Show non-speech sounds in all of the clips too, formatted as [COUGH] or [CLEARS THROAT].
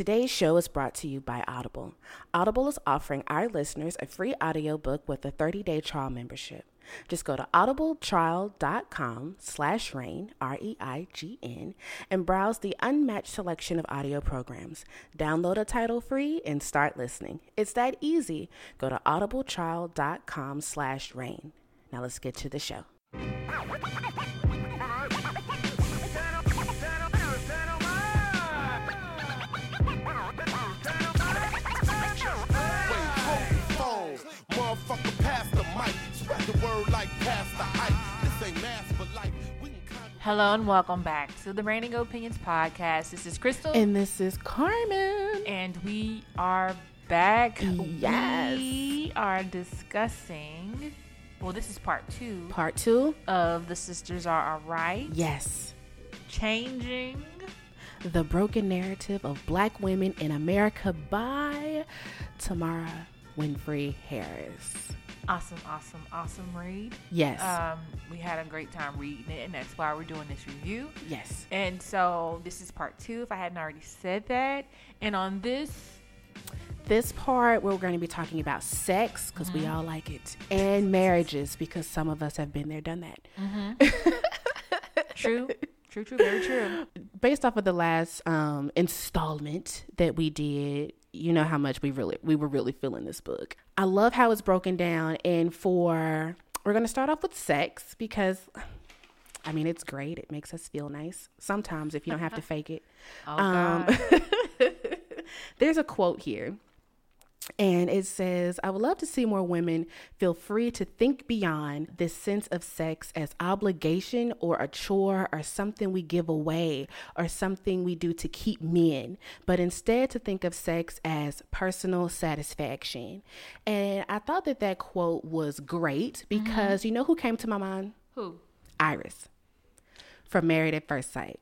Today's show is brought to you by Audible. Audible is offering our listeners a free audiobook with a 30-day trial membership. Just go to audibletrial.com slash reign, R-E-I-G-N, and browse the unmatched selection of audio programs. Download a title free and start listening. It's that easy. Go to audibletrial.com slash reign. Now let's get to the show. Hello and welcome back to the Reigning Opinions podcast. This is Crystal, And this is Carmen. and we are back. Yes. We are discussing. Well, this is part two Part two. of the Sisters Are Alright. Yes. Changing. The Broken Narrative of Black Women in America by Tamara Winfrey Harris. Awesome, awesome, awesome read. Yes. Um, we had a great time reading it, and that's why we're doing this review. yes. And so this is part two, if I hadn't already said that. And on this, This part, we're going to be talking about sex because we all like it, and marriages because some of us have been there, done that. [LAUGHS] true, true, true, very true. Based off of the last um, installment that we did, you know how much we really we were really feeling this book. I love how it's broken down, and for we're going to start off with sex because. I mean, it's great. It makes us feel nice. Sometimes, if you don't have to fake it. [LAUGHS] Oh, Um, [LAUGHS] There's a quote here, and it says, I would love to see more women feel free to think beyond this sense of sex as obligation or a chore or something we give away or something we do to keep men, but instead to think of sex as personal satisfaction. And I thought that that quote was great mm-hmm. because you know who came to my mind? Who? Iris from Married at First Sight.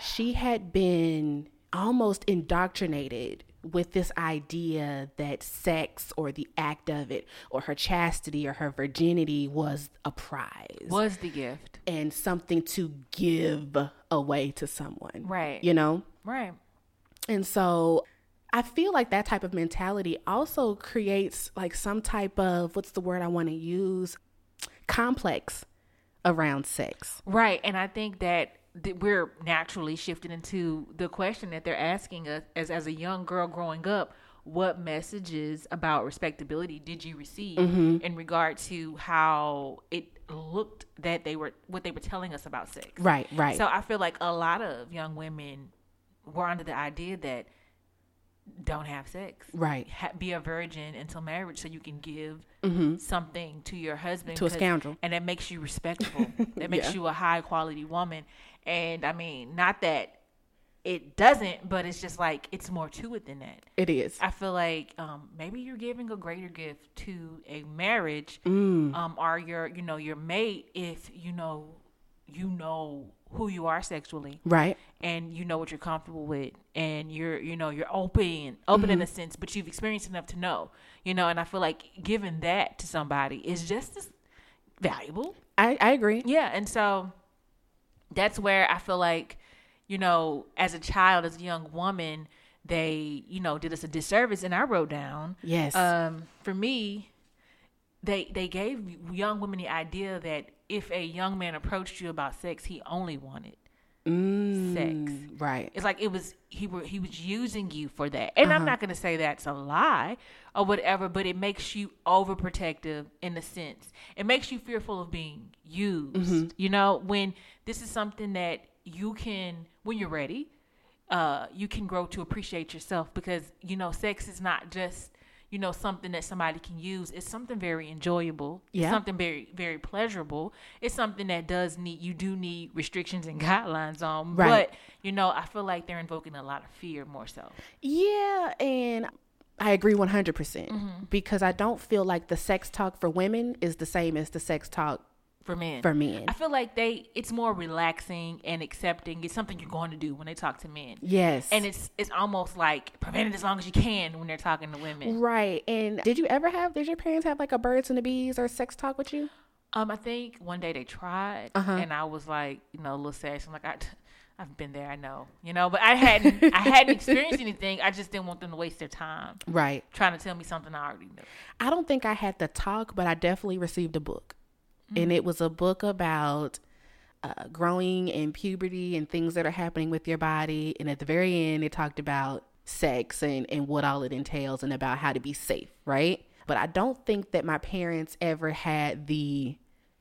She had been almost indoctrinated with this idea that sex or the act of it or her chastity or her virginity was a prize Was the gift. and something to give away to someone. Right. You know? Right. And so I feel like that type of mentality also creates like some type of what's the word I want to use? Complex around sex. Right. And I think that we're naturally shifting into the question that they're asking us as, as a young girl growing up what messages about respectability did you receive in regard to how it looked that they were what they were telling us about sex Right, right. so i feel like a lot of young women were under the idea that don't have sex Right. ha- be a virgin until marriage so you can give something to your husband Mm-hmm. To a scoundrel. and that makes you respectable [LAUGHS] that makes Yeah. you a high quality woman and i mean not that it doesn't but it's just like it's more to it than that It is. i feel like um, maybe you're giving a greater gift to a marriage Mm. um, or your you know your mate if you know you know who you are sexually Right. and you know what you're comfortable with and you're you know you're open open in a sense but you've experienced enough to know you know and i feel like giving that to somebody is just as valuable I, I agree. yeah and so that's where i feel like you know as a child as a young woman they you know did us a disservice and i wrote down Yes. um for me they they gave young women the idea that if a young man approached you about sex he only wanted sex Mm, right. it's like it was he were he was using you for that. And I'm not gonna say that's a lie or whatever, but it makes you overprotective in a sense. It makes you fearful of being used. You know, when this is something that you can when you're ready, uh, you can grow to appreciate yourself because, you know, sex is not just you know something that somebody can use it's something very enjoyable it's Yeah. something very very pleasurable it's something that does need you do need restrictions and [LAUGHS] guidelines on Right. but you know, I feel like they're invoking a lot of fear more so. Yeah, and I agree 100% Mm-hmm. because I don't feel like the sex talk for women is the same as the sex talk For men. for men. I feel like they it's more relaxing and accepting. It's something you're going to do when they talk to men. Yes. And it's it's almost like prevent it as long as you can when they're talking to women. right. And did you ever have, did your parents have like a birds and the bees or sex talk with you? Um, I think one day they tried, Uh-huh. and I was like, you know, a little sad. So I'm like, I, I've been there. I know, you know, but I hadn't. I hadn't [LAUGHS] experienced anything. I just didn't want them to waste their time Right. trying to tell me something I already knew. I don't think I had the talk, but I definitely received a book. And it was a book about uh, growing and puberty and things that are happening with your body. And at the very end, it talked about sex and, and what all it entails and about how to be safe, right? But I don't think that my parents ever had the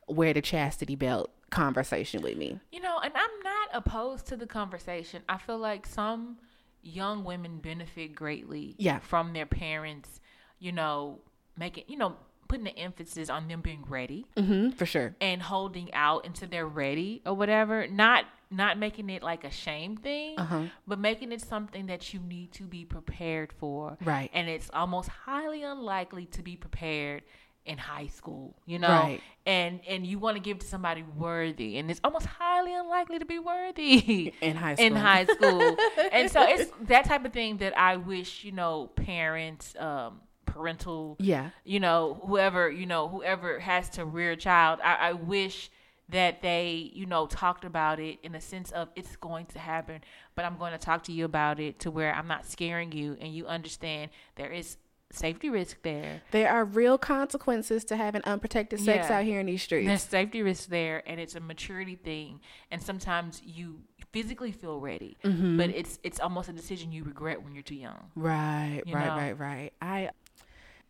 wear the chastity belt conversation with me. You know, and I'm not opposed to the conversation. I feel like some young women benefit greatly Yeah. from their parents, you know, making, you know, putting the emphasis on them being ready hmm for sure. and holding out until they're ready or whatever. Not not making it like a shame thing, Uh-huh. but making it something that you need to be prepared for. Right. And it's almost highly unlikely to be prepared in high school, you know. Right. And and you want to give to somebody worthy, and it's almost highly unlikely to be worthy In high [LAUGHS] school. in high school. [LAUGHS] and so it's that type of thing that I wish, you know, parents, um, parental Yeah. you know, whoever, you know, whoever has to rear a child, I, I wish that they, you know, talked about it in a sense of it's going to happen, but I'm going to talk to you about it to where I'm not scaring you and you understand there is safety risk there. There are real consequences to having unprotected sex Yeah. out here in these streets. There's safety risk there and it's a maturity thing and sometimes you physically feel ready, Mm-hmm. but it's it's almost a decision you regret when you're too young. Right, You right, know? right, right. I,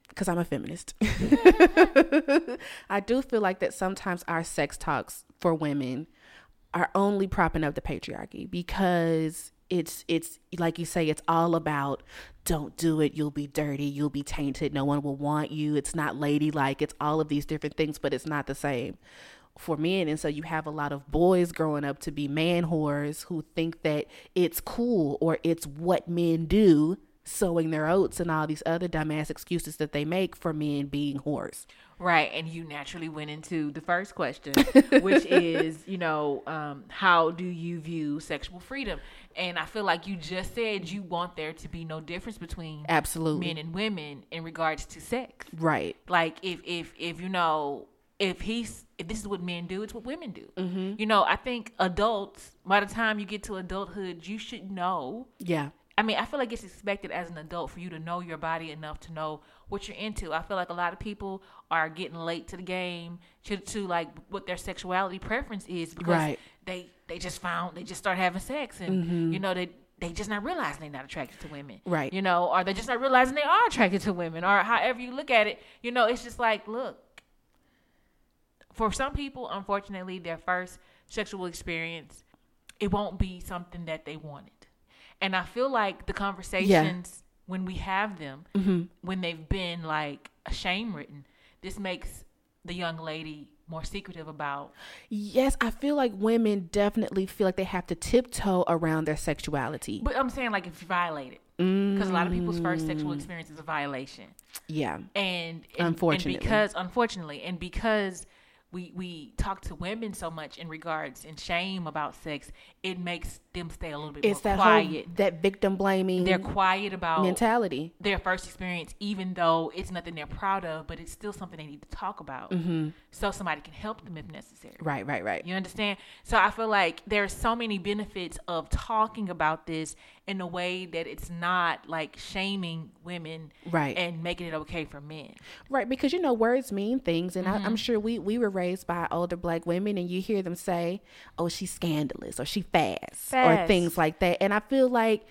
because I'm a feminist, [LAUGHS] I do feel like that sometimes our sex talks for women are only propping up the patriarchy because it's it's like you say it's all about don't do it you'll be dirty you'll be tainted no one will want you it's not ladylike it's all of these different things but it's not the same for men. And so you have a lot of boys growing up to be man whores who think that it's cool or it's what men do sowing their oats and all these other dumbass excuses that they make for men being whores Right, and you naturally went into the first question, [LAUGHS] which is, you know, um, how do you view sexual freedom? And I feel like you just said you want there to be no difference between absolutely men and women in regards to sex. right Like if if if you know if he's if this is what men do, it's what women do. Mm-hmm. You know, I think adults by the time you get to adulthood, you should know yeah I mean, I feel like it's expected as an adult for you to know your body enough to know what you're into. I feel like a lot of people are getting late to the game to, to like what their sexuality preference is because Right. they they just found they just start having sex and you know they they just not realizing they're not attracted to women. Mm-hmm. Right. You know, or they're just not realizing they are attracted to women or however you look at it. You know, it's just like, look, for some people, unfortunately, their first sexual experience, it won't be something that they wanted. And I feel like the conversations when we have them, Mm-hmm. when they've been like a shame written, this makes the young lady more secretive about. Yes, I feel like women definitely feel like they have to tiptoe around their sexuality. But I'm saying like if you violate it, because a lot of people's first sexual Mm. experience is a violation. Yeah. and, and Unfortunately. and because unfortunately and because we we talk to women so much in regards and shame about sex it makes them stay a little bit It's more that quiet whole that victim blaming they're quiet about mentality. their first experience even though it's nothing they're proud of but it's still something they need to talk about Mm-hmm. so somebody can help them if necessary Right, right, right. you understand? So I feel like there's so many benefits of talking about this in a way that it's not like shaming women Right. and making it okay for men. Right, because you know words mean things, and I, Mm-hmm. I'm sure we we were raised by older black women, and you hear them say, "Oh, she's scandalous," or "She fast,", or things like that, and I feel like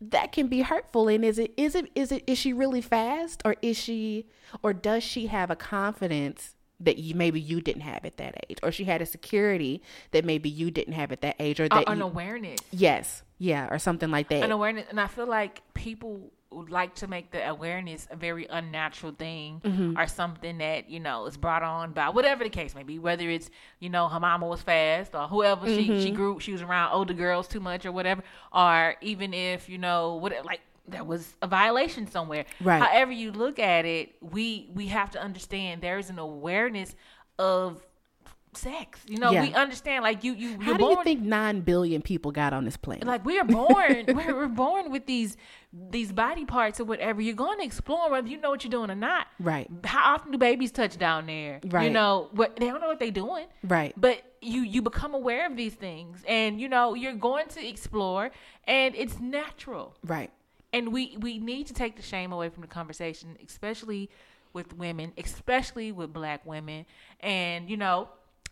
that can be hurtful. And is it is it is it is she really fast, or is she, or does she have a confidence? That you maybe you didn't have at that age, or she had a security that maybe you didn't have at that age, or that An you, awareness. yes, yeah, or something like that. an awareness and i feel like people would like to make the awareness a very unnatural thing Mm-hmm. or something that you know is brought on by whatever the case may be whether it's you know her mama was fast or whoever she Mm-hmm. she grew she was around older girls too much or whatever or even if you know what like there was a violation somewhere Right. however you look at it we we have to understand there is an awareness of sex you know Yeah. we understand like you you How do you think nine billion people got on this planet? like we are born [LAUGHS] we're, we're born with these these body parts or whatever you're going to explore whether you know what you're doing or not Right. how often do babies touch down there Right. you know what they don't know what they're doing Right. but you you become aware of these things and you know you're going to explore and it's natural Right. And we we need to take the shame away from the conversation especially with women especially with black women. And you know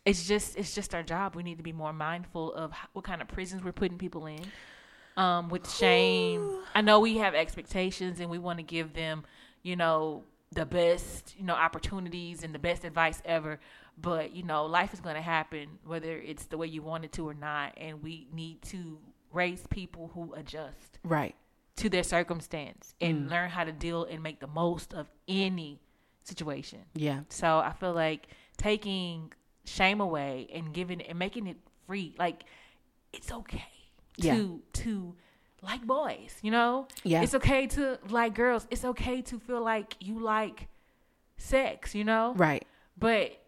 it's just it's just our job. We need to be more mindful of what kind of prisons we're putting people in um with shame. [SIGHS] I know we have expectations and we want to give them you know the best you know opportunities and the best advice ever. But you know life is going to happen whether it's the way you want it to or not. And we need to raise people who adjust. Right. To their circumstance and mm. learn how to deal and make the most of any situation. Yeah. So I feel like taking shame away and giving and making it free, like it's okay Yeah. to to like boys, you know? Yeah. It's okay to like girls. It's okay to feel like you like sex, you know? Right. But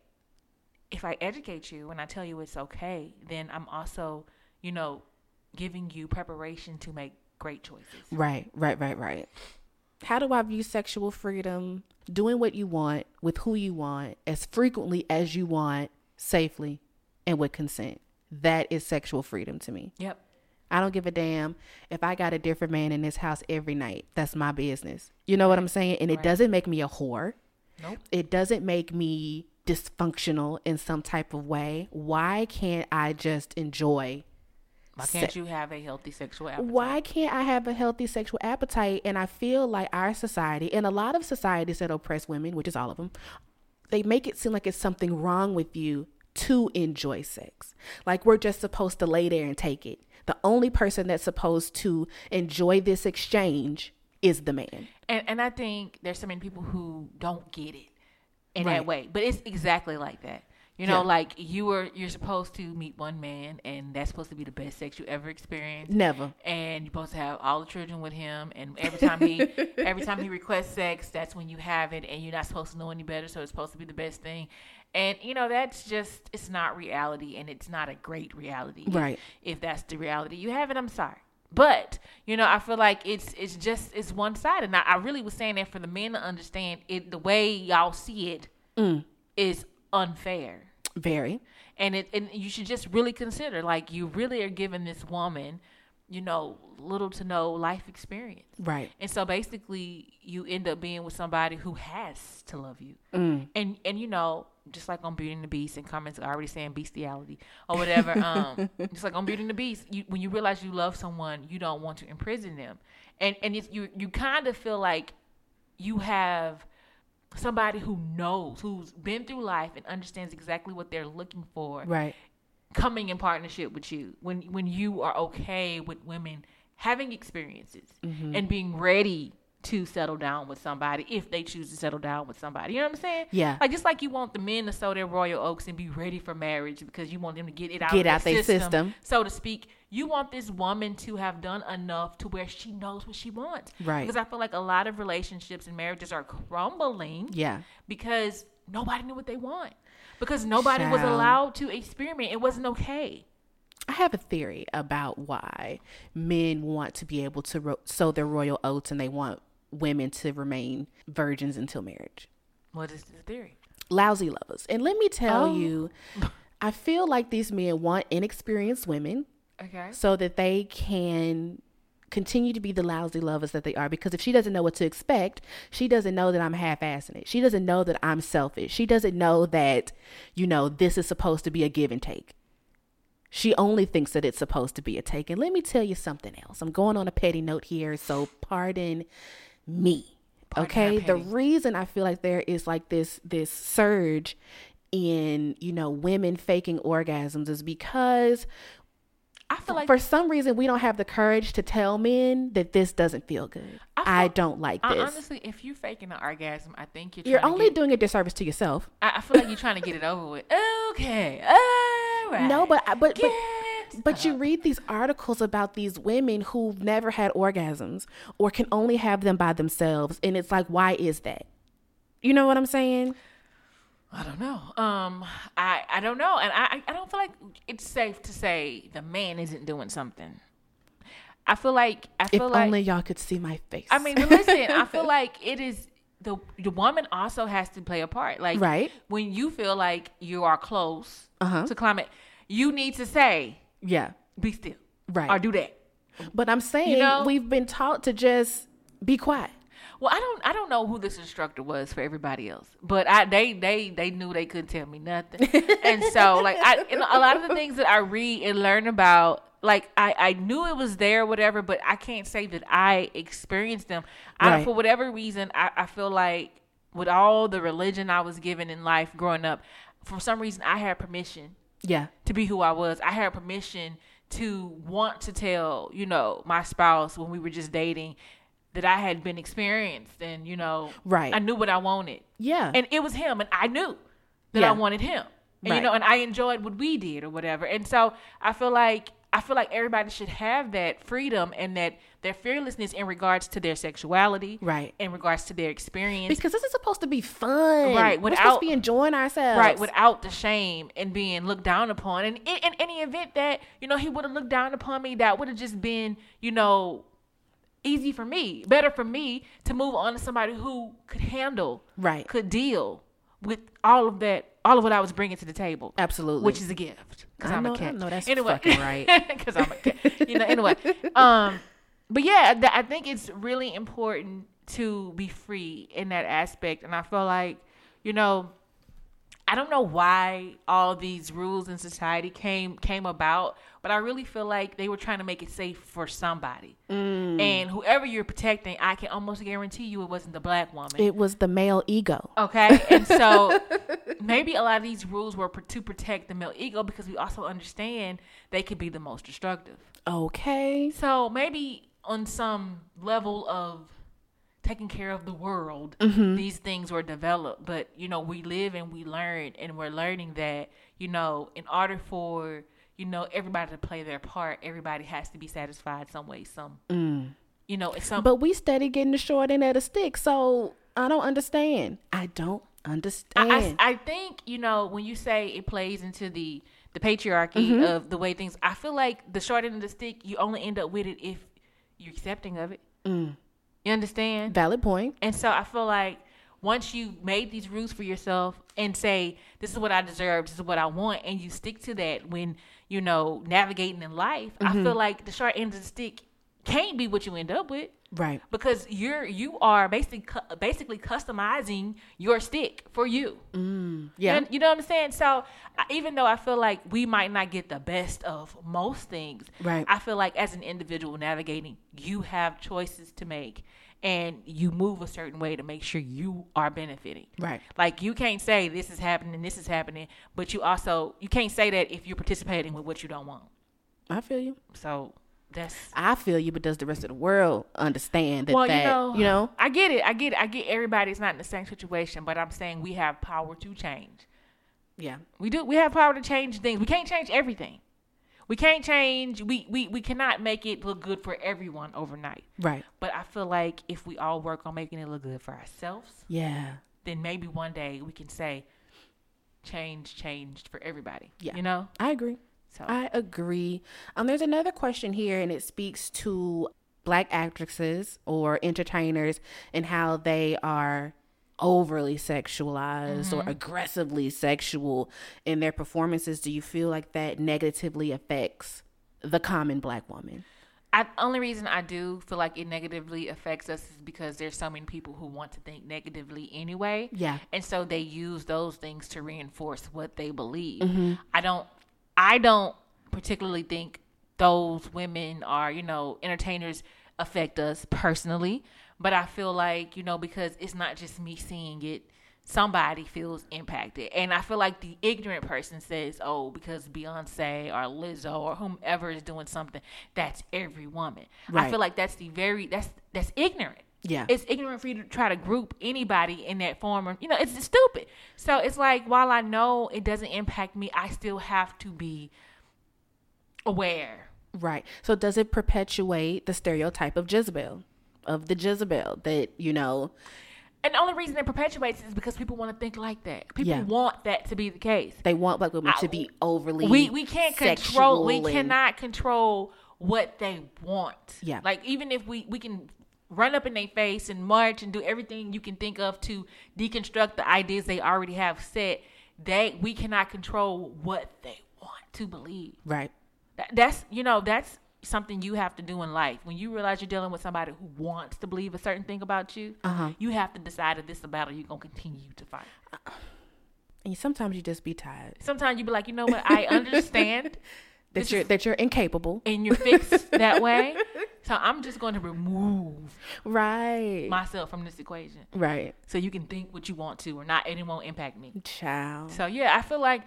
if I educate you and I tell you it's okay, then I'm also, you know, giving you preparation to make great choices. Right, right, right, right. How do I view sexual freedom? Doing what you want with who you want as frequently as you want, safely and with consent. That is sexual freedom to me. Yep. I don't give a damn if I got a different man in this house every night. That's my business. You know what I'm saying? And it Right. doesn't make me a whore. Nope. It doesn't make me dysfunctional in some type of way. Why can't I just enjoy Why can't you have a healthy sexual appetite? why can't I have a healthy sexual appetite? And I feel like our society, and a lot of societies that oppress women, which is all of them, they make it seem like it's something wrong with you to enjoy sex. Like we're just supposed to lay there and take it. The only person that's supposed to enjoy this exchange is the man. And and I think there's so many people who don't get it in Right. that way. But it's exactly like that. You know, Yeah. like you were you're supposed to meet one man and that's supposed to be the best sex you ever experienced. Never. and you're supposed to have all the children with him and every time he [LAUGHS] every time he requests sex that's when you have it and you're not supposed to know any better so it's supposed to be the best thing and you know that's just it's not reality and it's not a great reality Right. if, that's the reality you have it i'm sorry but you know i feel like it's it's just it's one side and I, I really was saying that for the men to understand it the way y'all see it mm. is unfair. Very. and it and you should just really consider like you really are giving this woman you know little to no life experience. Right. and so basically you end up being with somebody who has to love you. And and you know just like on beauty and the beast and comments are already saying bestiality or whatever [LAUGHS] um just like on beauty and the beast you, when you realize you love someone you don't want to imprison them. And and it's, you you kind of feel like you have somebody who knows who's been through life and understands exactly what they're looking for Right. coming in partnership with you when when you are okay with women having experiences Mm-hmm. and being ready to settle down with somebody if they choose to settle down with somebody. You know what I'm saying? Yeah. Like just like you want the men to sow their royal oaks and be ready for marriage because you want them to get it out Get out their system, system. so to speak. You want this woman to have done enough to where she knows what she wants. Right. Because I feel like a lot of relationships and marriages are crumbling Yeah. because nobody knew what they want. Because nobody was allowed to experiment. It wasn't okay. I have a theory about why men want to be able to ro- sow their royal oats and they want women to remain virgins until marriage. What is the theory? Lousy lovers. And let me tell Oh. you, I feel like these men want inexperienced women Okay. so that they can continue to be the lousy lovers that they are. Because if she doesn't know what to expect she doesn't know that i'm half-assing it. She doesn't know that i'm selfish. She doesn't know that you know this is supposed to be a give and take. She only thinks that it's supposed to be a take. And let me tell you something else. I'm going on a petty note here so pardon me. Pardon okay? The reason i feel like there is like this this surge in you know women faking orgasms is because I feel like for some reason we don't have the courage to tell men that this doesn't feel good. I I, don't like I, this. honestly, if you're faking an orgasm, I think you're You're only get, doing a disservice to yourself. I, I feel like you're trying to get it over with. Okay, all right. No, but but but, but you read these articles about these women who've never had orgasms or can only have them by themselves, and it's like, why is that? You know what I'm saying? I don't know. Um, I I don't know, and I I don't feel like it's safe to say the man isn't doing something. I feel like I If feel like only y'all could see my face. I mean, listen, I [LAUGHS] feel like it is the the woman also has to play a part. Like Right. when you feel like you are close Uh-huh. to climate, you need to say, Yeah. "Be still," Right. or do that. But I'm saying you know? we've been taught to just be quiet. Well, I don't I don't know who this instructor was for everybody else, but I they they they knew they couldn't tell me nothing, and so like I a lot of the things that I read and learn about. Like I, I knew it was there, whatever, but I can't say that I experienced them. I, for whatever reason, I, I feel like with all the religion I was given in life growing up, for some reason I had permission Yeah. to be who I was. I had permission to want to tell, you know, my spouse when we were just dating that I had been experienced and, you know, Right. I knew what I wanted. Yeah. And it was him and I knew that Yeah. I wanted him. And Right. you know, and I enjoyed what we did or whatever. And so I feel like I feel like everybody should have that freedom and that their fearlessness in regards to their sexuality, Right. In regards to their experience, because this is supposed to be fun. Right, We're supposed to be enjoying ourselves. right without the shame and being looked down upon and in, in any event that you know he would have looked down upon me that would have just been you know easy for me better for me to move on to somebody who could handle Right. could deal with all of that all of what i was bringing to the table Absolutely. which is a gift because i'm know- a cat know that's anyway fucking right. [LAUGHS] because i'm a cat you know anyway [LAUGHS] um but yeah th- i think it's really important to be free in that aspect and i feel like you know I don't know why all these rules in society came came about, but I really feel like they were trying to make it safe for somebody. Mm. And whoever you're protecting, I can almost guarantee you it wasn't the black woman. It was the male ego. Okay, and so [LAUGHS] maybe a lot of these rules were to protect the male ego because we also understand they could be the most destructive. Okay. So maybe on some level of taking care of the world, Mm-hmm. these things were developed. But you know, we live and we learn, and we're learning that you know, in order for you know everybody to play their part, everybody has to be satisfied some way, some. You know, it's some. Mm. But we steady getting the short end of the stick, so I don't understand. I don't understand. I, I, I think you know when you say it plays into the the patriarchy Mm-hmm. of the way things. I feel like the short end of the stick, you only end up with it if you're accepting of it. Mm. You understand? Valid point. And so I feel like once you made these rules for yourself and say, this is what I deserve, this is what I want, and you stick to that when, you know, navigating in life, I Mm-hmm. feel like the short end of the stick can't be what you end up with. Right. Because you're you are basically cu- basically customizing your stick for you. Mm, yeah. You, you know what I'm saying? So I- even though I feel like we might not get the best of most things, Right. I feel like as an individual navigating, you have choices to make and you move a certain way to make sure you are benefiting. Right. Like you can't say this is happening, this is happening, but you also you can't say that if you're participating with what you don't want. I feel you. So that's I feel you, but does the rest of the world understand that? well, that, you know, you know, I get it. I get it. I get everybody's not in the same situation, but I'm saying we have power to change. yeah. We do. We have power to change things. We can't change everything. We can't change. We we we cannot make it look good for everyone overnight. Right. But I feel like if we all work on making it look good for ourselves, Yeah. then maybe one day we can say, change changed for everybody. Yeah. You know. I agree. So I agree. Um, there's another question here, and it speaks to black actresses or entertainers and how they are overly sexualized or aggressively sexual in their performances. Do you feel like that negatively affects the common black woman? I only reason I do feel like it negatively affects us is because there's so many people who want to think negatively anyway. Yeah. And so they use those things to reinforce what they believe. Mm-hmm. I don't I don't particularly think those women are, you know, entertainers affect us personally, but I feel like, you know, because it's not just me seeing it, somebody feels impacted. And I feel like the ignorant person says, "Oh, because Beyonce or Lizzo or whomever is doing something, that's every woman." I feel like that's the very that's that's ignorant. Yeah. It's ignorant for you to try to group anybody in that form. Or, you know, it's, it's stupid. So it's like, while I know it doesn't impact me, I still have to be aware. Right. So does it perpetuate the stereotype of Jezebel, of the Jezebel that, you know, And the only reason it perpetuates is because people want to think like that. People Yeah. want that to be the case. they want black women I- to be overly we we can't control we and- cannot control what they want Yeah. like even if we we can run up in their face and march and do everything you can think of to deconstruct the ideas they already have set they we cannot control what they want to believe. Right. That, that's you know that's something you have to do in life. When you realize you're dealing with somebody who wants to believe a certain thing about you, Uh-huh. you have to decide if this is a battle you're gonna continue to fight. And sometimes you just be tired Sometimes you be like, you know what? I [LAUGHS] understand that This you're is- that you're incapable. and you're fixed that way. [LAUGHS] So I'm just going to remove Right. myself from this equation right. so you can think what you want to or not, and it won't impact me. Child. So yeah, I feel like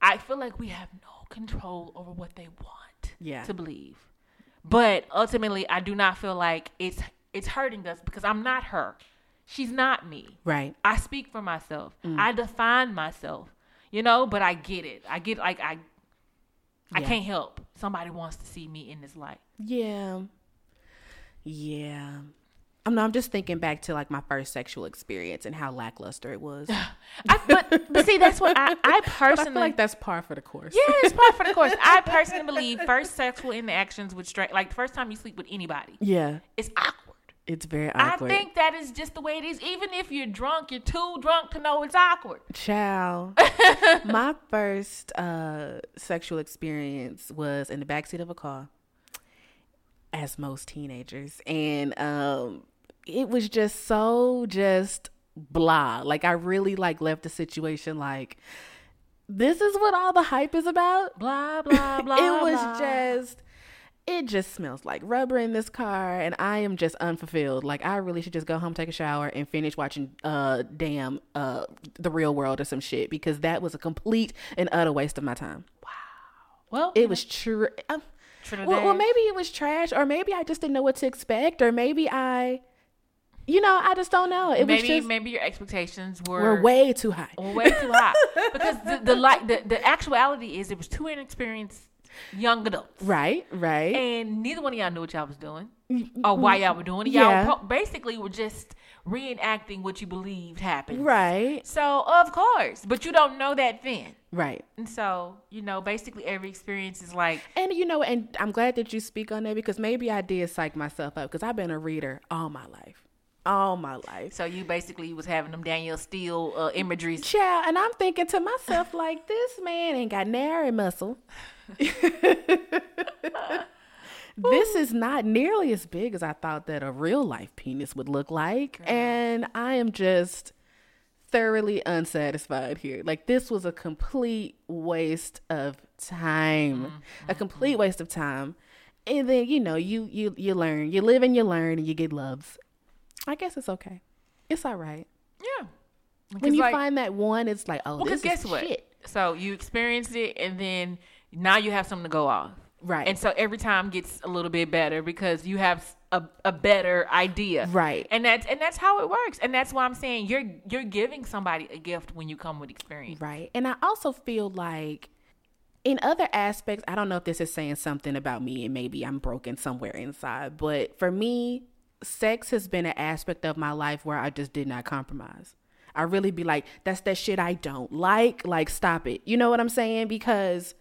I feel like we have no control over what they want Yeah. to believe. But ultimately, I do not feel like it's it's hurting us because I'm not her. She's not me. Right. I speak for myself. Mm. I define myself. You know, but I get it. I get like I I can't help. Somebody wants to see me in this light. Yeah. Yeah. I'm I'm just thinking back to like my first sexual experience and how lackluster it was. [LAUGHS] I, but but see, that's what I I [LAUGHS] I personally feel like that's par for the course. Yeah, it's par for the course. I [LAUGHS] personally believe first sexual interactions with straight, like the first time you sleep with anybody, Yeah. it's awkward. It's very awkward. I think that is just the way it is. Even if you're drunk, you're too drunk to know it's awkward. Child. [LAUGHS] my first uh, sexual experience was in the backseat of a car, as most teenagers. And um, it was just so just blah. Like I really like left the situation like this is what all the hype is about. Blah blah [LAUGHS] blah. it was blah. just it just smells like rubber in this car and I am just unfulfilled. Like I really should just go home, take a shower and finish watching uh damn uh the real world or some shit because that was a complete and utter waste of my time. Wow well. It was true. Uh, well, well, maybe it was trash or maybe I just didn't know what to expect or maybe I you know, I just don't know. It maybe was just maybe your expectations were were way too high. way too high [LAUGHS] because the the like the, the actuality is it was too inexperienced young adults. Right, right. And neither one of y'all knew what y'all was doing or why y'all were doing it. Y'all pro- basically were just reenacting what you believed happened. right, So, of course, but you don't know that then. right. And so, you know, basically every experience is like, And you know, and I'm glad that you speak on that because maybe I did psych myself up because I've been a reader all my life, all my life. so you basically was having them Danielle Steel uh, imageries. Child, and I'm thinking to myself like, this man ain't got nary muscle. [LAUGHS] this is not nearly as big as I thought that a real life penis would look like, and I am just thoroughly unsatisfied here. Like this was a complete waste of time. Mm-hmm. A mm-hmm. complete waste of time. And then, you know, you you you learn. You live and you learn and you get loves. I guess it's okay. It's all right. Yeah. When you like- find that one, it's like, oh, Well, this is guess what? shit. So you experienced it, and then now you have something to go off. Right. And so every time gets a little bit better because you have a, a better idea. Right. And that's and that's how it works. And that's why I'm saying you're you're giving somebody a gift when you come with experience. Right. And I also feel like in other aspects, I don't know if this is saying something about me and maybe I'm broken somewhere inside, but for me, sex has been an aspect of my life where I just did not compromise. I really be like, that's that shit I don't like. Like, stop it. You know what I'm saying? Because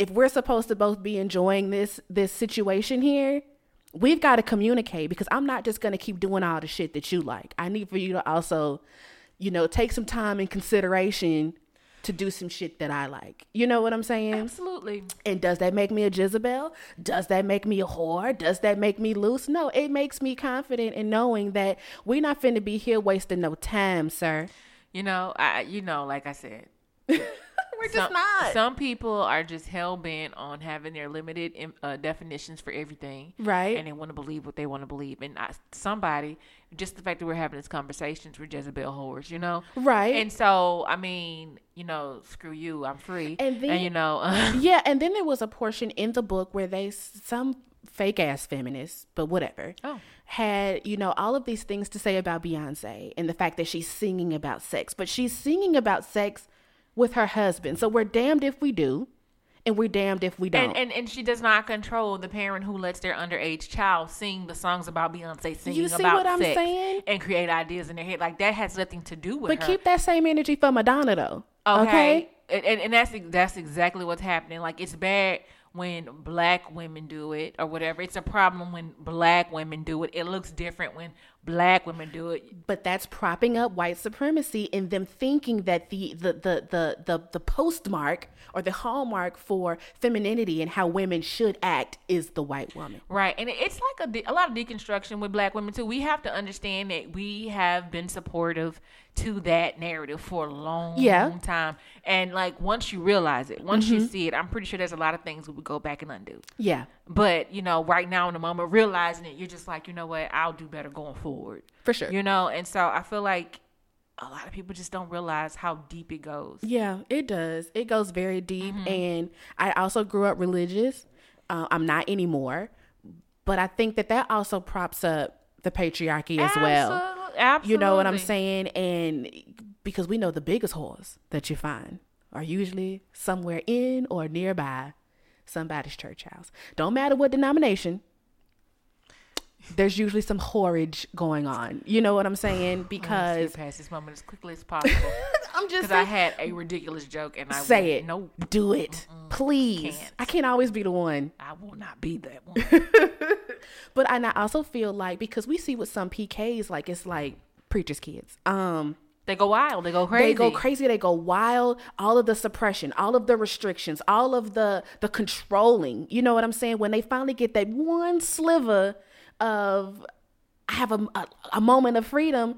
if we're supposed to both be enjoying this this situation here, we've got to communicate because I'm not just gonna keep doing all the shit that you like. I need for you to also, you know, take some time in consideration to do some shit that I like. You know what I'm saying? Absolutely. And does that make me a Jezebel? Does that make me a whore? Does that make me loose? No, it makes me confident in knowing that we're not finna be here wasting no time, sir. You know, I you know, like I said, [LAUGHS] We're just not. Some people are just hell bent on having their limited uh, definitions for everything, Right. And they want to believe what they want to believe. And I, somebody, just the fact that we're having this conversations, we're Jezebel whores, you know, Right. And so, I mean, you know, screw you, I'm free, And then- you know, [LAUGHS] yeah, and then there was a portion in the book where they some fake ass feminists, but whatever. Oh. Had, you know, all of these things to say about Beyonce and the fact that she's singing about sex, but she's singing about sex with her husband. So we're damned if we do, and we're damned if we don't. and, and and she does not control the parent who lets their underage child sing the songs about Beyonce singing see about what I'm sex saying? and create ideas in their head. Like that has nothing to do with but her. keep that same energy for Madonna though. Okay. Okay. And, and, and that's that's exactly what's happening. Like it's bad when black women do it or whatever. It's a problem when black women do it. It looks different when black women do it. But that's propping up white supremacy and them thinking that the the the the the, the postmark or the hallmark for femininity and how women should act is the white woman. Right. And it's like a, de- a lot of deconstruction with black women too. We have to understand that we have been supportive to that narrative for a long Yeah. time. And like once you realize it, once you mm-hmm. see it, I'm pretty sure there's a lot of things we would go back and undo. Yeah, But, you know, right now in the moment, realizing it, you're just like, you know what, I'll do better going forward. for sure. You know, and so I feel like a lot of people just don't realize how deep it goes. Yeah, it does. It goes very deep. And I also grew up religious. Uh, I'm not anymore. But I think that that also props up the patriarchy as well. Absolutely. You know what I'm saying? And because we know the biggest whores that you find are usually somewhere in or nearby somebody's church house. Don't matter what denomination. There's usually some whorage going on. You know what I'm saying? Because past this moment as quickly as possible. [LAUGHS] I'm just Because I had a ridiculous joke and I say went, it. No, Do it. Please. Can't. I can't always be the one. I will not be that one. [LAUGHS] But and I also feel like because we see with some PKs, like it's like preachers' kids. Um they go wild. They go crazy. They go crazy. They go wild. All of the suppression, all of the restrictions, all of the the controlling. You know what I'm saying? When they finally get that one sliver of I have a, a, a moment of freedom,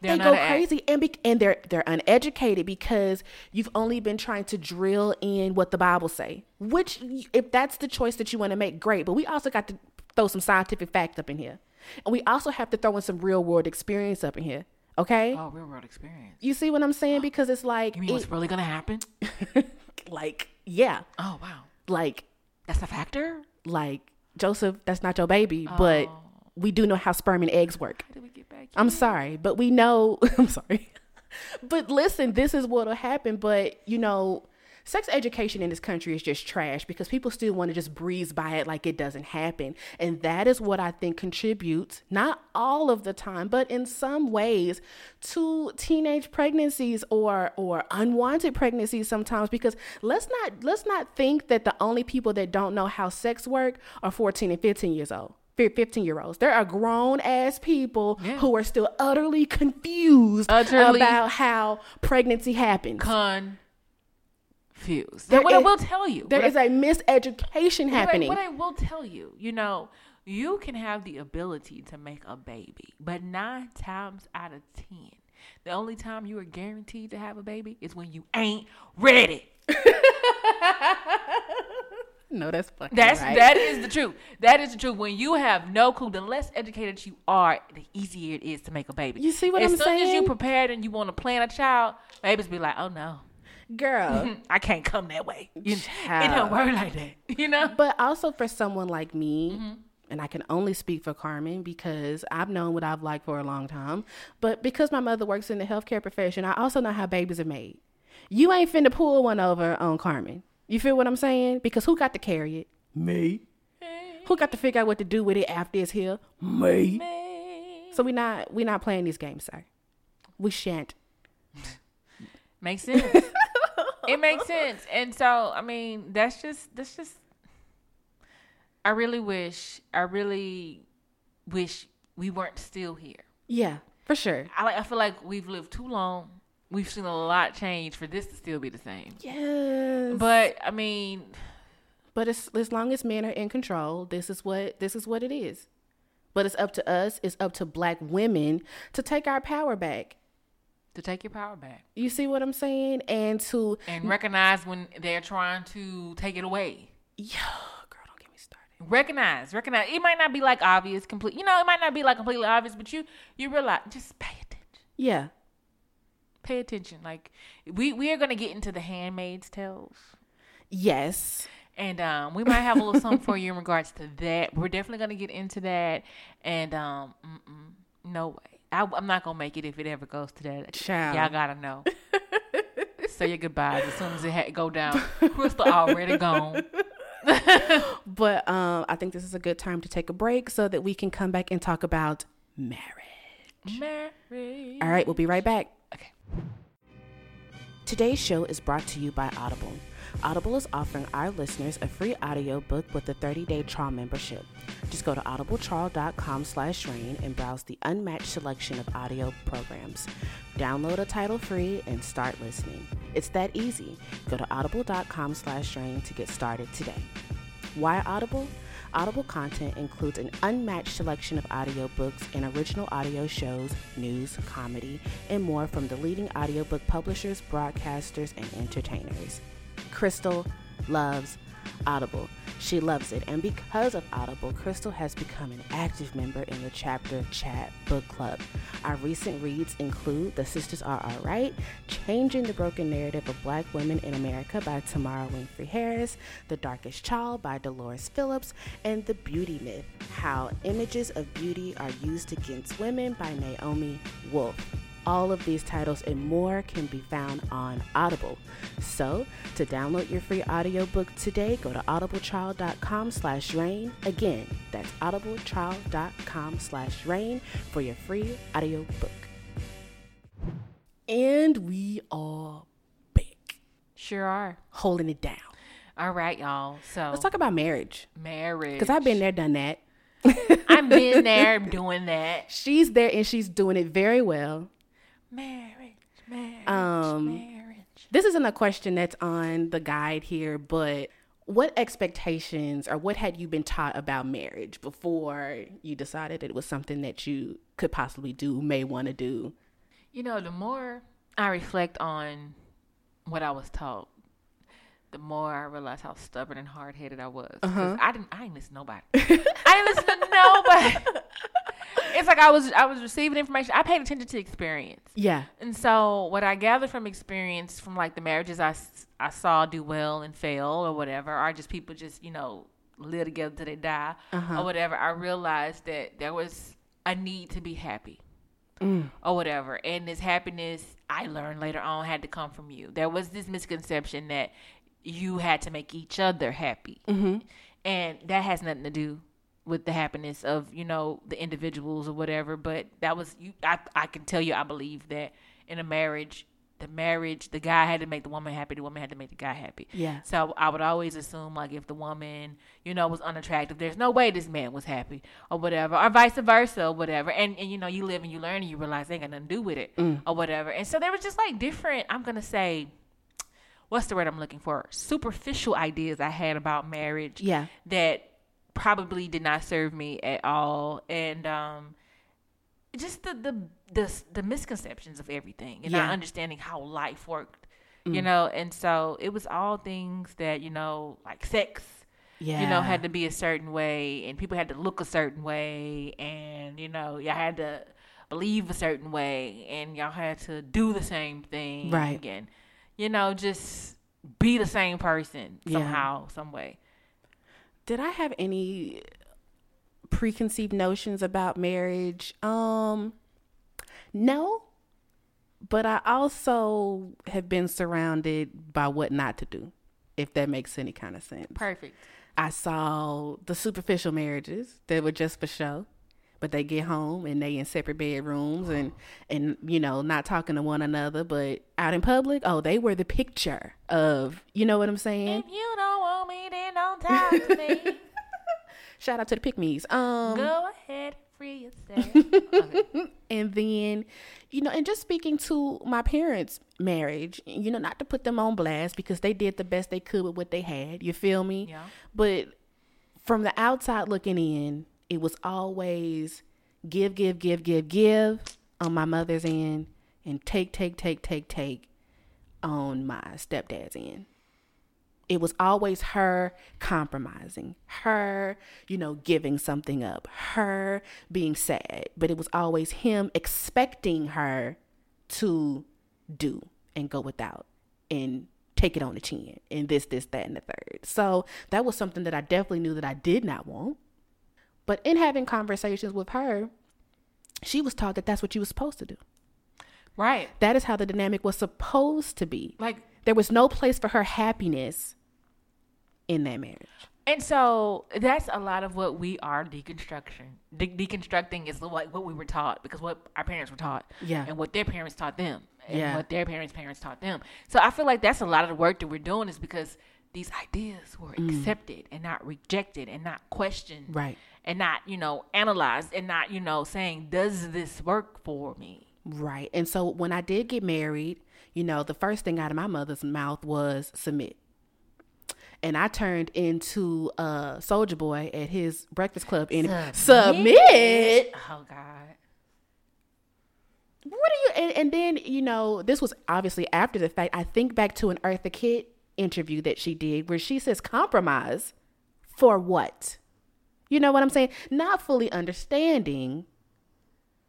They're they go act. crazy and be, and they're they're uneducated because you've only been trying to drill in what the Bible say. Which, if that's the choice that you want to make, great. But we also got to throw some scientific fact up in here, and we also have to throw in some real world experience up in here. Okay. Oh, real world experience. You see what I'm saying? Because it's like, You mean what's really going to happen? [LAUGHS] like, yeah, Oh, wow. like, That's a factor? like Joseph, that's not your baby, but oh. we do know how sperm and eggs work. How did we get back I'm sorry, but we know. [LAUGHS] I'm sorry, but listen, this is what'll happen. But you know, sex education in this country is just trash because people still want to just breeze by it like it doesn't happen, and that is what I think contributes, not all of the time, but in some ways, to teenage pregnancies or or unwanted pregnancies sometimes. Because let's not let's not think that the only people that don't know how sex work are 14 and 15 years old. 15 year olds. There are grown ass people Yeah. who are still utterly confused Utterly about how pregnancy happens. Confused. There what I will tell you, There what I- is a miseducation what I- happening. What I, will tell you, you know, you can have the ability to make a baby, but nine times out of ten, the only time you are guaranteed to have a baby is when you ain't ready. [LAUGHS] no, that's fucking That's right. that is the truth. That is the truth. When you have no clue, the less educated you are, the easier it is to make a baby. You see what as I'm saying? As soon as you prepared and you want to plan a child, babies be like, "Oh no, Girl. [LAUGHS] I can't come that way. You, it don't work like that." You know. But also for someone like me, Mm-hmm. and I can only speak for Carmen because I've known what I've liked for a long time. But because my mother works in the healthcare profession, I also know how babies are made. You ain't finna pull one over on Carmen. You feel what I'm saying? Because who got to carry it? Me. Who got to figure out what to do with it after it's here? Me. So we not we not playing these games, sir. We shan't. Makes sense. [LAUGHS] it makes sense. And so, I mean, that's just that's just I really wish I really wish we weren't still here. Yeah, for sure. I like I feel like we've lived too long. We've seen a lot change for this to still be the same. Yes. But I mean, But as, as long as men are in control, this is what this is what it is. But it's up to us, it's up to black women to take our power back. To take your power back You see what I'm saying? And to and recognize when they're trying to take it away. Yeah, girl, don't get me started. Recognize, recognize. It might not be like obvious, complete. You know, it might not be like completely obvious, but you you realize just pay attention. Yeah. Pay attention. Like we we are gonna get into the Handmaid's Tales. Yes. And um, we might have a little something for you in regards to that. We're definitely gonna get into that. And um, no way, I, I'm not gonna make it if it ever goes to that. Child. Y'all gotta know. [LAUGHS] Say your goodbyes as soon as it ha- go down. [LAUGHS] Crystal already gone. [LAUGHS] But um I think this is a good time to take a break so that we can come back and talk about marriage. Married. All right, we'll be right back. Okay. Today's show is brought to you by Audible. Audible is offering our listeners a free audiobook with a 30-day trial membership. Just go to audibletrial.com slash reign and browse the unmatched selection of audio programs. Download a title free and start listening. It's that easy. Go to audible.com slash reign to get started today. Why Audible? Audible content includes an unmatched selection of audiobooks and original audio shows, news, comedy, and more from the leading audiobook publishers, broadcasters, and entertainers. Crystal loves Audible. She loves it, and because of Audible, Crystal has become an active member in the Chapter Chat Book Club. Our recent reads include The Sisters Are Alright, Changing the Broken Narrative of Black Women in America by Tamara Winfrey Harris, The Darkest Child by Delores Phillips, and The Beauty Myth How Images of Beauty Are Used Against Women by Naomi Wolf. All of these titles and more can be found on Audible. So, to download your free audiobook today, go to audibletrial.com slash reign. Again, that's audibletrial.com slash reign for your free audiobook. And we are back, Sure are. holding it down. All right, y'all. So Let's talk about marriage. marriage. Because I've been there, done that. I've been there doing that. [LAUGHS] She's there and she's doing it very well. Marriage, marriage, Um, marriage. This isn't a question that's on the guide here, but what expectations or what had you been taught about marriage before you decided it was something that you could possibly do, may want to do? You know, the more I reflect on what I was taught, the more I realize how stubborn and hard headed I was. 'Cause I didn't. I didn't listen to nobody. [LAUGHS] I didn't listen to nobody. It's like I was. I was receiving information. I paid attention to experience. Yeah. And so, what I gathered from experience, from like the marriages I, I saw do well and fail or whatever, or just people just, you know, live together till they die uh-huh. or whatever, I realized that there was a need to be happy mm. or whatever. And this happiness, I learned later on, had to come from you. There was this misconception that you had to make each other happy. Mm-hmm. And that has nothing to do with the happiness of, you know, the individuals or whatever. But that was, you. I, I can tell you, I believe that in a marriage, the marriage, the guy had to make the woman happy, the woman had to make the guy happy. Yeah. So I would always assume like if the woman, you know, was unattractive, there's no way this man was happy or whatever, or vice versa or whatever. And and you know, you live and you learn and you realize they ain't got nothing to do with it mm. or whatever. And so there was just like different. I'm gonna say, what's the word I'm looking for? Superficial ideas I had about marriage. Yeah. That probably did not serve me at all, and um, just the the the, the misconceptions of everything and Yeah. not understanding how life worked. You know, and so it was all things that you know, like sex Yeah. you know, had to be a certain way, and people had to look a certain way, and you know, y'all had to believe a certain way, and y'all had to do the same thing, Right. And you know, just be the same person Yeah. somehow, some way. Did I have any preconceived notions about marriage? Um no. But I also have been surrounded by what not to do, if that makes any kind of sense. Perfect. I saw the superficial marriages that were just for show, but they get home and they in separate bedrooms and and you know not talking to one another, but out in public, oh, they were the picture of you know what I'm saying. If you don't want me, then don't talk to me. [LAUGHS] Shout out to the pick me's. Um, Go ahead, free yourself. Okay. [LAUGHS] and then you know and just speaking to my parents marriage you know not to put them on blast because they did the best they could with what they had you feel me Yeah. but from the outside looking in it was always give give give give give on my mother's end and take take take take take on my stepdad's end it was always her compromising, her, you know, giving something up, her being sad, but it was always him expecting her to do and go without and take it on the chin and this, this, that, and the third. So that was something that I definitely knew that I did not want. But in having conversations with her, she was taught that that's what you were supposed to do. right. That is how the dynamic was supposed to be. Like There was no place for her happiness in that marriage. And so that's a lot of what we are deconstruction. De- deconstructing is like what we were taught because what our parents were taught, Yeah. and what their parents taught them, and Yeah. what their parents' parents taught them. So I feel like that's a lot of the work that we're doing is because these ideas were mm. accepted and not rejected and not questioned. Right. And not, you know, analyzed and not, you know, saying, does this work for me? Right. And so when I did get married, you know, the first thing out of my mother's mouth was submit. And I turned into a Soulja Boy at his breakfast club and submit. Oh God. What are you? And, and then you know, this was obviously after the fact. I think back to an Eartha Kitt interview that she did where she says compromise for what? You know what I'm saying? Not fully understanding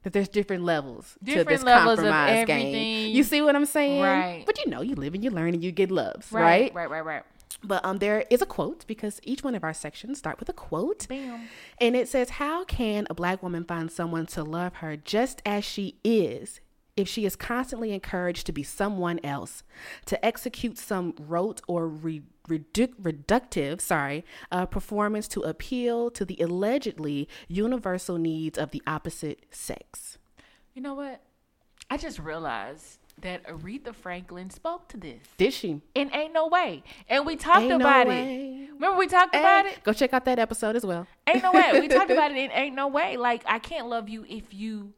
that there's different levels to Different this levels of compromise game. You see what I'm saying? Right. But you know, you live and you learn and you get loves, Right. right? Right. Right. Right. But um, there is a quote because each one of our sections start with a quote. Bam. And it says, How can a black woman find someone to love her just as she is if she is constantly encouraged to be someone else, to execute some rote or re- redu- reductive, sorry, uh, performance to appeal to the allegedly universal needs of the opposite sex? You know what? I just realized that Aretha Franklin spoke to this. Did she? And ain't no way. And we talked Ain't no about way. it. Remember we talked about it? Go check out that episode as well. Ain't no way. We talked about [LAUGHS] it and ain't no way. Like I can't love you if you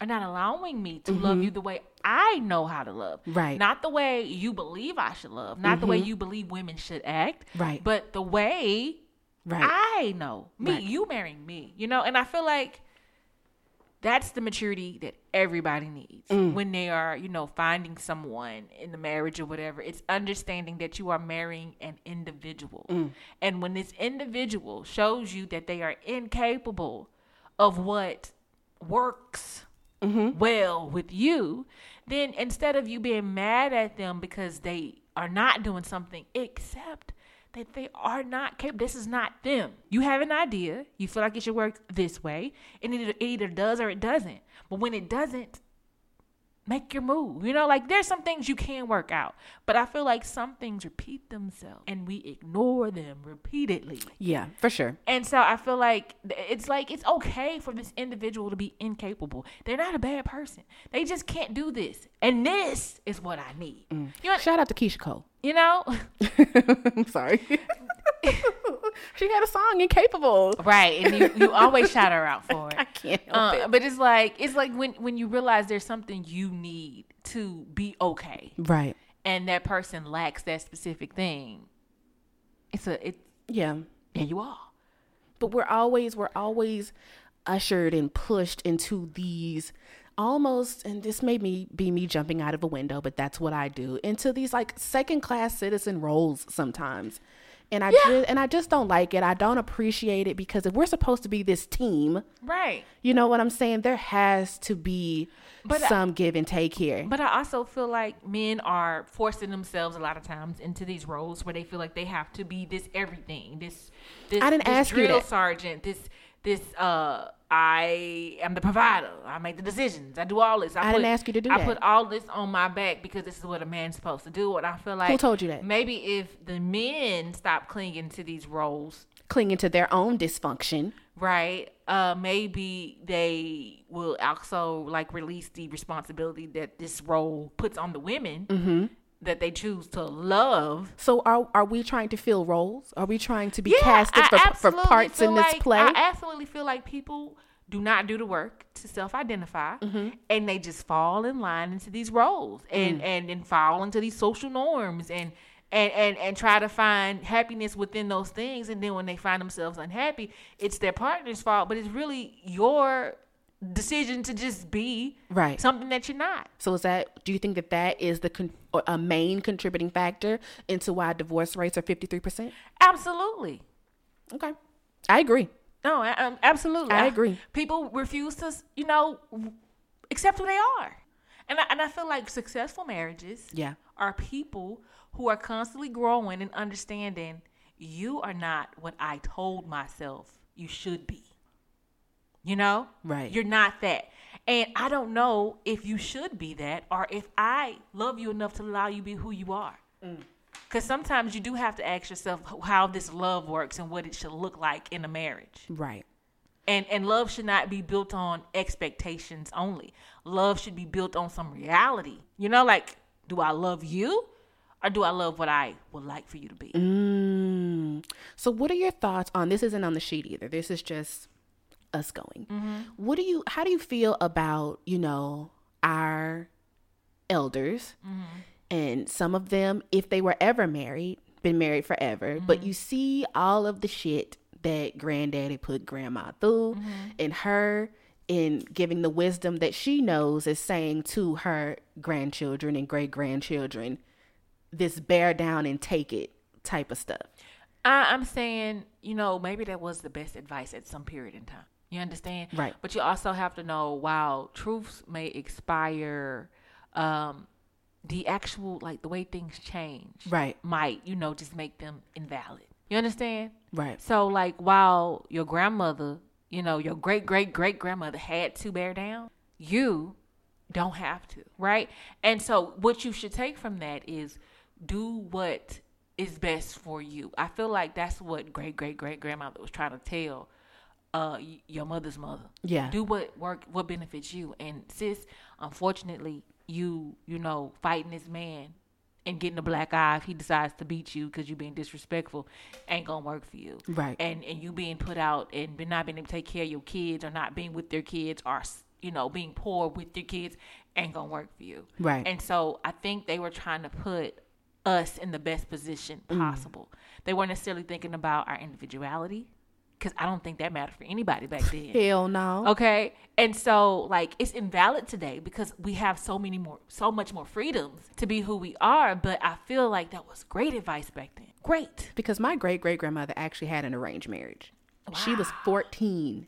are not allowing me to love you the way I know how to love. Mm-hmm. Right. Mm-hmm. Not the way you believe I should love. Not the way you believe women should act. Right. But the way Right. I know. Me, Right. you marrying me. You know, and I feel like that's the maturity that everybody needs Mm. when they are, you know, finding someone in the marriage or whatever. It's understanding that you are marrying an individual. Mm. And when this individual shows you that they are incapable of what works Mm-hmm. well with you, then instead of you being mad at them because they are not doing something, accept that they are not capable. This is not them. You have an idea. You feel like it should work this way, and it either does or it doesn't. But when it doesn't, make your move. You know, like there's some things you can work out, but I feel like some things repeat themselves, and we ignore them repeatedly. Yeah, for sure. And so I feel like it's like it's okay for this individual to be incapable. They're not a bad person. They just can't do this. And this is what I need. Mm. You know, Shout out to Keyshia Cole. You know? I'm [LAUGHS] sorry. [LAUGHS] she had a song, Incapable. right. And you, you always shout her out for [LAUGHS] it. I can't Uh, it. but it's like it's like when when you realize there's something you need to be okay Right. and that person lacks that specific thing. It's a it Yeah. yeah, you are. But we're always we're always ushered and pushed into these almost and this may me be me jumping out of a window, but that's what I do. Into these like second class citizen roles sometimes. And I just and I just don't like it. I don't appreciate it because if we're supposed to be this team, Right. you know what I'm saying? There has to be But I- some give and take here. But I also feel like men are forcing themselves a lot of times into these roles where they feel like they have to be this everything. This this, I didn't this ask you that. sergeant. This this uh I am the provider. I make the decisions. I do all this. I didn't ask you to do I that. put all this on my back because this is what a man's supposed to do. And I feel like who told you that? Maybe if the men stop clinging to these roles, Clinging to their own dysfunction. right? Uh, maybe they will also like release the responsibility that this role puts on the women Mm-hmm. That they choose to love. So are are we trying to fill roles? Are we trying to be casted I for, for parts in this like- play? I absolutely feel like people do not do the work to self-identify, Mm-hmm. and they just fall in line into these roles Mm. and and and fall into these social norms and. And, and and try to find happiness within those things and then when they find themselves unhappy it's their partner's fault but it's really your decision to just be Right. something that you're not So is that? Do you think that that is the con- or a main contributing factor into why divorce rates are fifty three percent? absolutely Okay, I agree. No, I- um, absolutely. I agree. People refuse to, you know, accept who they are, and I, and I feel like successful marriages, Yeah. are people who are constantly growing and understanding. You are not what I told myself you should be. You know, Right. You're not that, and I don't know if you should be that or if I love you enough to allow you to be who you are. Because sometimes you do have to ask yourself how this love works and what it should look like in a marriage. Right. And and love should not be built on expectations only. Love should be built on some reality. You know, like, do I love you? Or do I love what I would like for you to be? Mm. So, what are your thoughts on this? Isn't on the sheet either. This is just us going. Mm-hmm. What do you? How do you feel about you know our elders mm-hmm. and some of them, if they were ever married, been married forever, but mm-hmm. you see all of the shit that granddaddy put grandma through, and her in giving the wisdom that she knows is saying to her grandchildren and great grandchildren this bear down and take it type of stuff. I, I'm saying, you know, maybe that was the best advice at some period in time. You understand? Right. But you also have to know while truths may expire, um, the actual like the way things change Right. might, you know, just make them invalid. You understand? Right. So like while your grandmother, you know, your great great great grandmother had to bear down, you don't have to, right? And so what you should take from that is do what is best for you. I feel like that's what great great great grandmother was trying to tell uh your mother's mother. Yeah. Do what work what benefits you. And sis, unfortunately, you you know fighting this man and getting a black eye if he decides to beat you because you being disrespectful ain't gonna work for you Right. and and you being put out and not being able to take care of your kids or not being with their kids or you know being poor with your kids ain't gonna work for you Right. and so i think they were trying to put us in the best position possible they weren't necessarily thinking about our individuality because i don't think that mattered for anybody back then [LAUGHS] Hell no. Okay. And so like it's invalid today because we have so many more so much more freedoms to be who we are, but I feel like that was great advice back then. Great. Because my great great grandmother actually had an arranged marriage. She was 14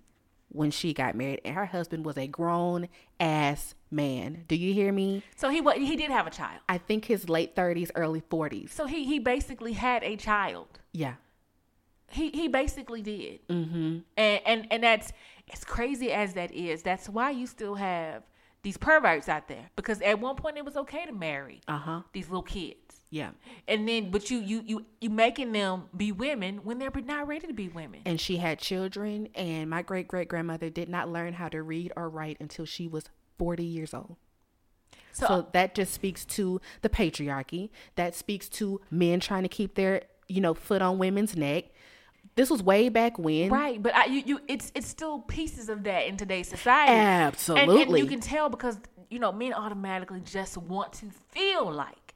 when she got married, and her husband was a grown ass man. Do you hear me? So he was, he did have a child. I think his late 30s, early 40s. So he he basically had a child. Yeah. He he basically did. Mm-hmm. And and and that's as crazy as that is. That's why you still have these perverts out there because at one point it was okay to marry Uh huh. these little kids. Yeah. And then, but you you you you making them be women when they're not ready to be women. And she had children, and my great great grandmother did not learn how to read or write until she was 40 years old. So, So that just speaks to the patriarchy. That speaks to men trying to keep their, you know, foot on women's neck. This was way back when. right, but I, you you it's it's still pieces of that in today's society. And, and Absolutely. you can tell because you know men automatically just want to feel like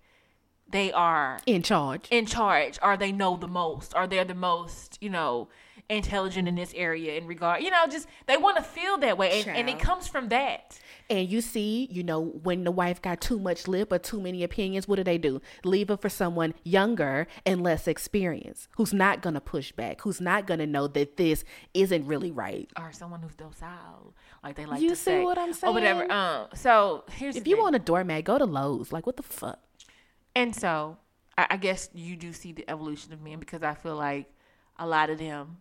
they are In charge. in charge, or they know the most, or they're the most you know intelligent in this area in regard. You know, just they want to feel that way, and, and it comes from that. And you see, you know, when the wife got too much lip or too many opinions, what do they do? Leave her for someone younger and less experienced, who's not going to push back, who's not going to know that this isn't really right. Or someone who's docile, like they like You to see say, what I'm saying? or whatever. Um, so here's If you thing. want a doormat, go to Lowe's. Like, what the fuck? And so I, I guess you do see the evolution of men because I feel like a lot of them,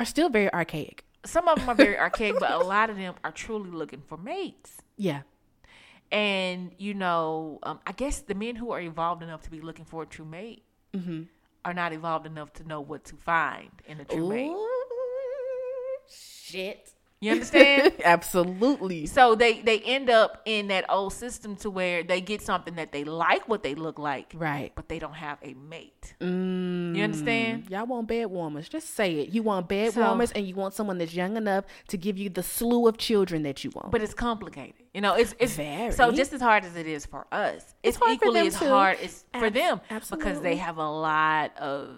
Are still very archaic. Some of them are very archaic, but a lot of them are truly looking for mates. Yeah. And you know, um, I guess the men who are evolved enough to be looking for a true mate Mm-hmm. are not evolved enough to know what to find in a true mate. Shit. You understand? [LAUGHS] Absolutely. so they they end up in that old system to where they get something that they like what they look like, Right. but they don't have a mate. Mm, You understand? Y'all want bed warmers. Just say it. You want bed So- warmers and you want someone that's young enough to give you the slew of children that you want. but it's complicated. You know, it's it's Very. so just as hard as it is for us, it's, for equally as hard as for Abs- them because they have a lot of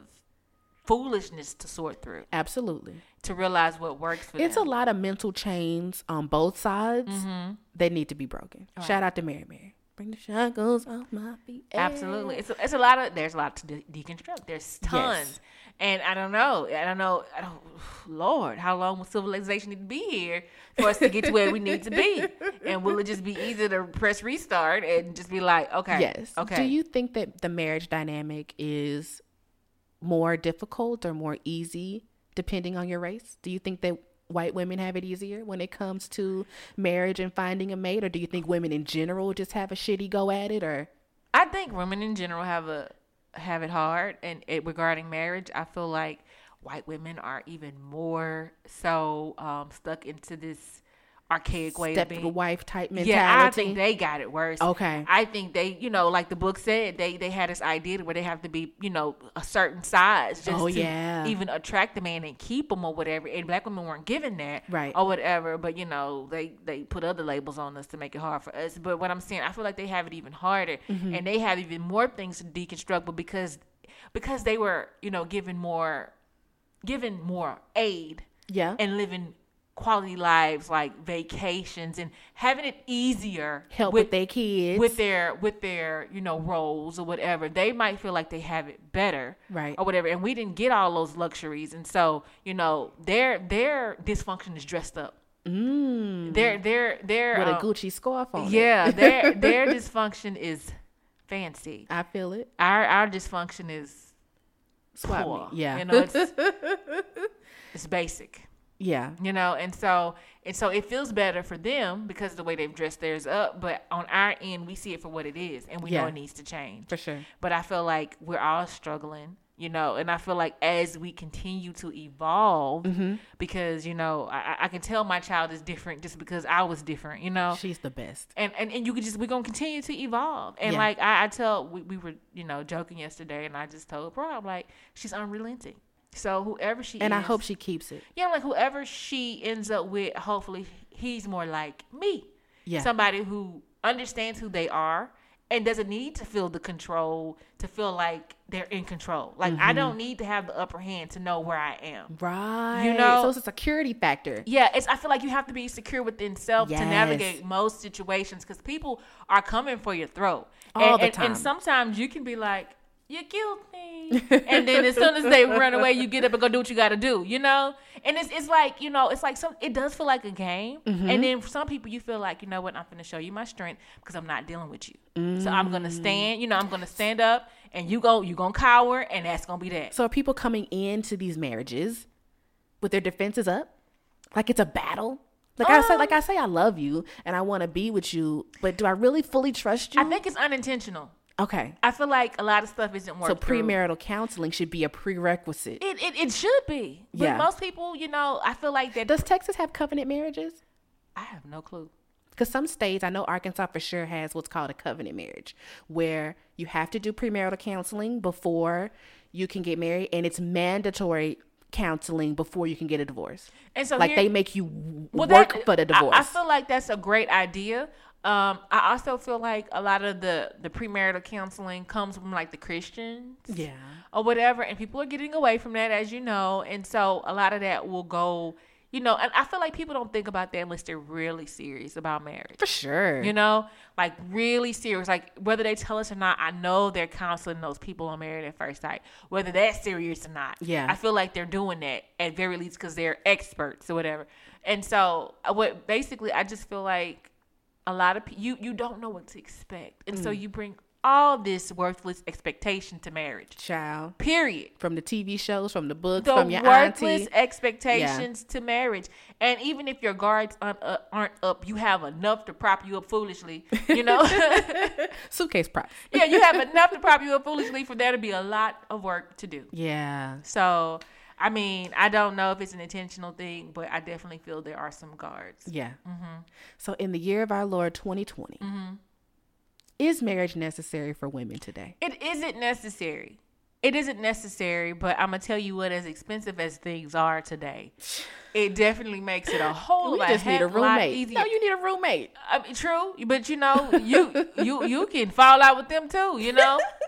foolishness to sort through Absolutely. to realize what works for them. It's a lot of mental chains on both sides Mm-hmm. that need to be broken. Shout out to Mary Mary. Bring the shackles off my feet. Absolutely, it's a, it's a lot of there's a lot to de- deconstruct. There's tons, and I don't know, I don't know, I don't. Lord, how long will civilization need to be here for us to get to where we need to be? [LAUGHS] And will it just be easy to press restart and just be like, okay, Yes. okay? Do you think that the marriage dynamic is more difficult or more easy depending on your race? Do you think that white women have it easier when it comes to marriage and finding a mate? Or do you think women in general just have a shitty go at it or? I think women in general have a have it hard, and it, regarding marriage, I feel like white women are even more so um, stuck into this archaic way of Step being. wife type mentality. Yeah, I think they got it worse. Okay. I think they, you know, like the book said, they they had this idea where they have to be, you know, a certain size just Oh, to yeah. even attract the man and keep him or whatever. And black women weren't given that, Right. or whatever. But you know, they they put other labels on us to make it hard for us. But what I'm saying, I feel like they have it even harder, Mm-hmm. and they have even more things to deconstruct. But because because they were, you know, given more given more aid Yeah. and living quality lives like vacations and having it easier Help with, their kids. with their with their you know roles or whatever they might feel like they have it better Right. or whatever and we didn't get all those luxuries and so you know their their dysfunction is dressed up mm, their their their with a um, Gucci scarf on. it. yeah their [LAUGHS] their dysfunction is fancy I feel it. our our dysfunction is Swap poor me. Yeah. you know it's [LAUGHS] it's basic yeah. you know and so and so it feels better for them because of the way they've dressed theirs up but on our end we see it for what it is and we know it needs to change For sure. but i feel like we're all struggling you know and i feel like as we continue to evolve Mm-hmm. because you know I, I- can tell my child is different just because i was different you know She's the best. and, and and you could just we're gonna continue to evolve and Yeah. like I, I tell we, we were you know joking yesterday and i just told bro i'm like she's unrelenting so whoever she And is I hope she keeps it. yeah, like whoever she ends up with, hopefully he's more like me. Yeah. Somebody who understands who they are and doesn't need to feel the control to feel like they're in control. Like Mm-hmm. I don't need to have the upper hand to know where I am. Right. You know- so it's a security factor. Yeah, it's. I feel like you have to be secure within self to navigate most situations because people are coming for your throat All and, the and, time. And sometimes you can be like, "You killed me," [LAUGHS] and then as soon as they run away, you get up and go do what you got to do. You know, and it's it's like you know, it's like some. It does feel like a game, Mm-hmm. and then for some people, you feel like you know what, I'm going to show you my strength because I'm not dealing with you. So I'm gonna Mm. stand. You know, I'm gonna stand up, and you go, you gonna cower, and that's gonna be that. So are people coming into these marriages with their defenses up? Like it's a battle? Like I say, like Um, I say, I love you and I want to be with you, but do I really fully trust you? I think it's unintentional. Okay. I feel like a lot of stuff isn't working. So premarital counseling should be a prerequisite. It, it it should be. But Yeah. most people, you know, I feel like that Does Texas have covenant marriages? I have no clue. Because some states, I know Arkansas for sure has what's called a covenant marriage, where you have to do premarital counseling before you can get married, and it's mandatory counseling before you can get a divorce. And so like here- they make you Well, work that- for the I- divorce. I, feel like that's a great idea. Um, I also feel like a lot of the the premarital counseling comes from like the Christians. yeah. or whatever and people are getting away from that as you know and so a lot of that will go you know and i feel like people don't think about that unless they're really serious about marriage For sure. you know like really serious like whether they tell us or not i know they're counseling those people on married at first sight whether that's serious or not Yeah. i feel like they're doing that at very least because they're experts or whatever and so uh, what basically i just feel like a lot of pe- you you don't know what to expect and Mm. so you bring all this worthless expectation to marriage Child. period From the TV shows, from the books, the from your auntie. worthless auntie. expectations to marriage. And even if your guards aren't, uh, aren't up, you have enough to prop you up foolishly. You know, [LAUGHS] Suitcase price. yeah, you have enough to prop you up foolishly for there to be a lot of work to do. Yeah. So, I mean, I don't know if it's an intentional thing, but I definitely feel there are some guards. Yeah. Mm-hmm. So in the year of our Lord 2020, is marriage necessary for women today? It isn't necessary. It isn't necessary, but I'm gonna tell you what. As expensive as things are today, it definitely makes it a whole we lot, just need a roommate. easier. No, you need a roommate. I mean, true, but you know, you you you can fall out with them too. You know, [LAUGHS]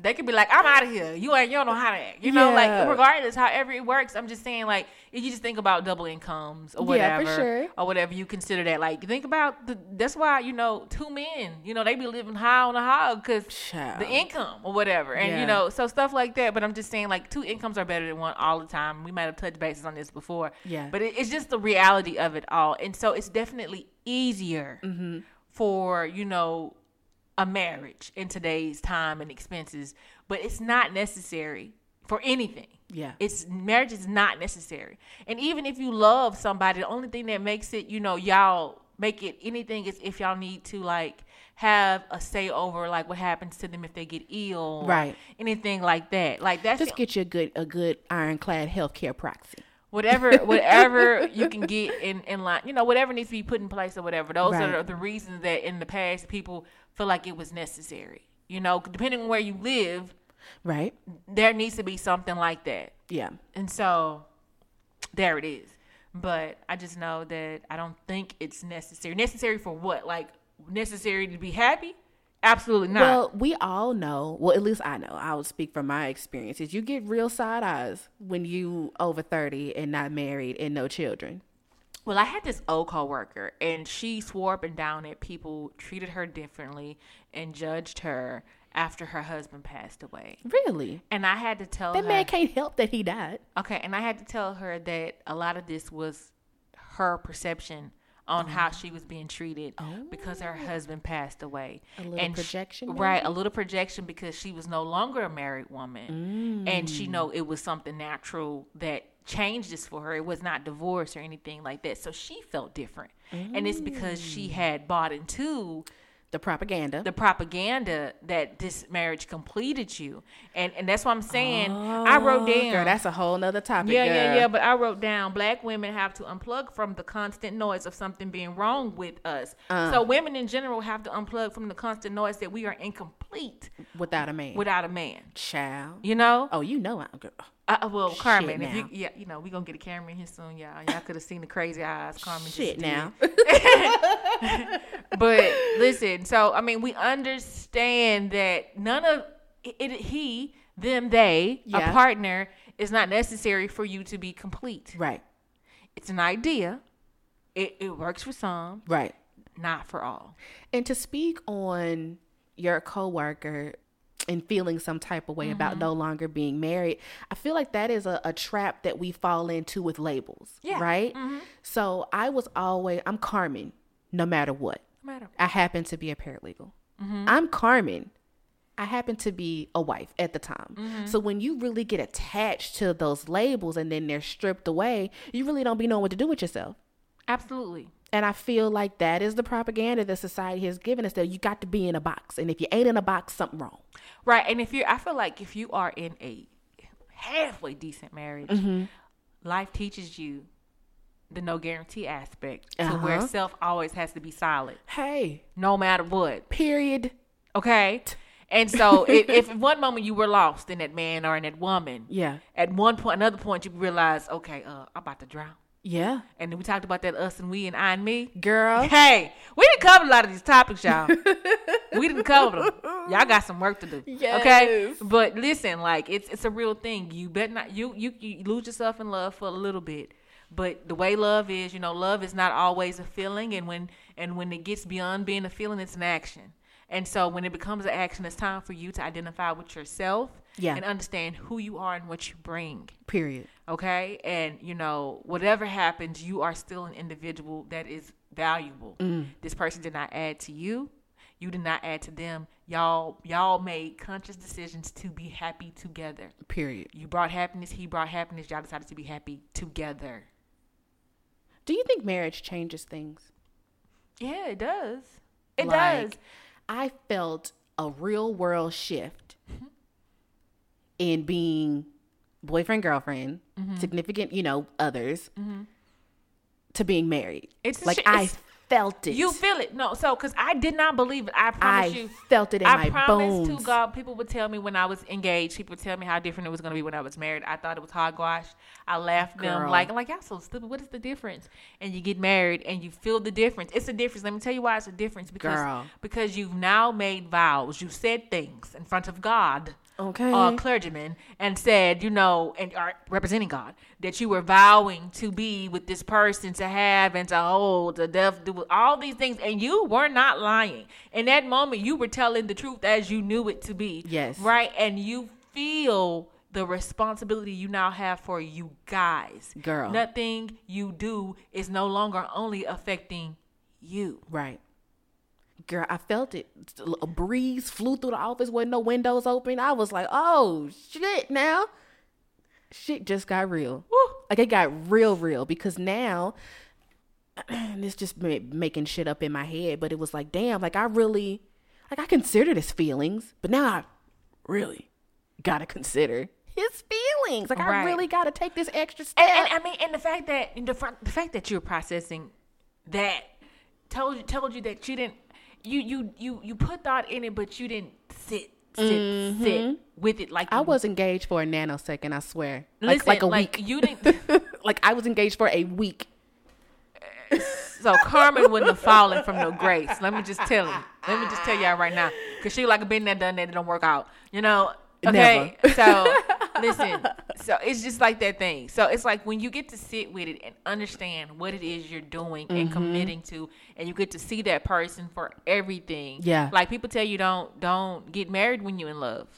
they could be like, "I'm out of here. You ain't you don't know how to act." You know, Yeah. like regardless, however it works. I'm just saying, like, if you just think about double incomes or Yeah, whatever, for sure. or whatever you consider that. Like, think about the. That's why you know, two men, you know, they be living high on the hog because the income or whatever, and Yeah. you know, so stuff like that. But I'm just saying, like, two incomes are better than one all the time. We might have touched bases on this before, Yeah. But it, it's just the reality of it all, and so it's definitely easier Mm-hmm. for you know a marriage in today's time and expenses, but it's not necessary for anything. Yeah. It's marriage is not necessary. And even if you love somebody, the only thing that makes it, you know, y'all make it anything is if y'all need to like have a say over like what happens to them if they get ill, Right. Anything like that. Like that's Just the- get you a good a good ironclad healthcare proxy. Whatever whatever you can get in in line you know whatever needs to be put in place or whatever those Right. are the reasons that in the past people feel like it was necessary you know depending on where you live Right? there needs to be something like that Yeah. and so there it is but i just know that i don't think it's necessary necessary for what like necessary to be happy absolutely not Well, we all know. Well, at least I know. I will speak from my experiences. You get real side eyes when you over thirty and not married and no children. Well, I had this old coworker, and she swore up and down that people treated her differently and judged her after her husband passed away. Really? And I had to tell her. That her, man can't help that he died. okay, and I had to tell her that a lot of this was her perception on oh, how she was being treated because her oh. husband passed away. A little and projection, right? A little projection because she was no longer a married woman, and she mm. know it was something natural that changed this for her. It was not divorce or anything like that. So she felt different, and it's because she mm. had bought into The propaganda. the propaganda that this marriage completed you, and and that's what I'm saying. I wrote down. Girl, that's a whole nother topic. Yeah, yeah, girl. yeah. But I wrote down black women have to unplug from the constant noise of something being wrong with us. Uh. so women in general have to unplug from the constant noise that we are incomplete Without a man. without a man. Child. You know? Oh, you know I'm girl. Uh, well, Carmen, if you, yeah, you know, we gonna get a camera in here soon, y'all. Y'all could have seen the crazy eyes Carmen Shit just now. [LAUGHS] But listen, so I mean, we understand that none of it, it he, them, they, Yeah. a partner is not necessary for you to be complete. right. It's an idea. It, it works for some, Right. not for all. And to speak on your coworker and feeling some type of way about Mm-hmm. no longer being married, I feel like that is a, a trap that we fall into with labels. Yeah. Mm-hmm. Right? So I was always I'm Carmen, no matter what. No matter. I happen to be a paralegal. Mm-hmm. I'm Carmen. I happen to be a wife at the time. Mm-hmm. So when you really get attached to those labels and then they're stripped away, you really don't be knowing what to do with yourself. Absolutely. And I feel like that is the propaganda that society has given us that you got to be in a box. And if you ain't in a box, something wrong. Right. And if you're, I feel like if you are in a halfway decent marriage, Mm-hmm. life teaches you the no guarantee aspect to where Uh-huh. self always has to be solid, Hey, no matter what. period. Okay. And so, [LAUGHS] if, if one moment you were lost in that man or in that woman, Yeah. at one point, another point, you realize, okay, uh, I'm about to drown. Yeah. And then we talked about that us and we and I and me. Girl. Hey, we didn't cover a lot of these topics, y'all. we didn't cover them. [LAUGHS] Y'all got some work to do. Yes. Okay. But listen, like it's it's a real thing. You bet not you you you lose yourself in love for a little bit. But the way love is, you know, love is not always a feeling and when and when it gets beyond being a feeling, it's an action. And so when it becomes an action, it's time for you to identify with yourself Yeah. and understand who you are and what you bring Period. Okay? And you know whatever happens you are still an individual that is valuable. Mm. This person did not add to you. You did not add to them. Y'all y'all made conscious decisions to be happy together. Period. you brought happiness he brought happiness y'all decided to be happy together. Do you think marriage changes things? yeah it does. It Like, does. I felt a real world shift mm-hmm. in being boyfriend, girlfriend, Mm-hmm. significant, you know, others, to being married. It's like shi- I it's- felt it. you feel it no so because i did not believe it i promise I you felt it in I my promise bones. to God, people would tell me when I was engaged, people would tell me how different it was going to be when I was married. I thought it was hogwash. I laughed them like, I'm like, y'all so stupid. What is the difference? And you get married and you feel the difference. It's a difference. Let me tell you why it's a difference. Because Girl. because you've now made vows. You said things in front of God. Okay. Uh, clergyman and said, you know, and are representing God, that you were vowing to be with this person, to have and to hold, to death, do all these things, and you were not lying. In that moment, you were telling the truth as you knew it to be. Yes. Right? And you feel the responsibility you now have for you guys. Girl. Nothing you do is no longer only affecting you. Right. Girl, I felt it. A breeze flew through the office with no windows open. I was like, oh, shit, now. Shit just got real. Woo. Like, it got real, real because now, [CLEARS THROAT] and it's just ma- making shit up in my head, but it was like, damn, like, I really like I considered his feelings, but now I really gotta consider his feelings. Like I really gotta take this extra step. And, and I mean, and the fact that the, the fact that you're processing that told you told you that you didn't you you you you put thought in it, but you didn't sit sit mm-hmm. sit with it like I was engaged for a nanosecond, I swear. Like, Listen, like a like week. you didn't. [LAUGHS] like I was engaged for a week. [LAUGHS] So Carmen wouldn't have fallen from no grace. Let me just tell you. Let me just tell y'all right now, because she like been there, done that, it don't work out. You know. Okay. So [LAUGHS] listen. [LAUGHS] So it's just like that thing. So it's like when you get to sit with it and understand what it is you're doing and committing to, and you get to see that person for everything. Yeah. Like people tell you don't don't get married when you're in love.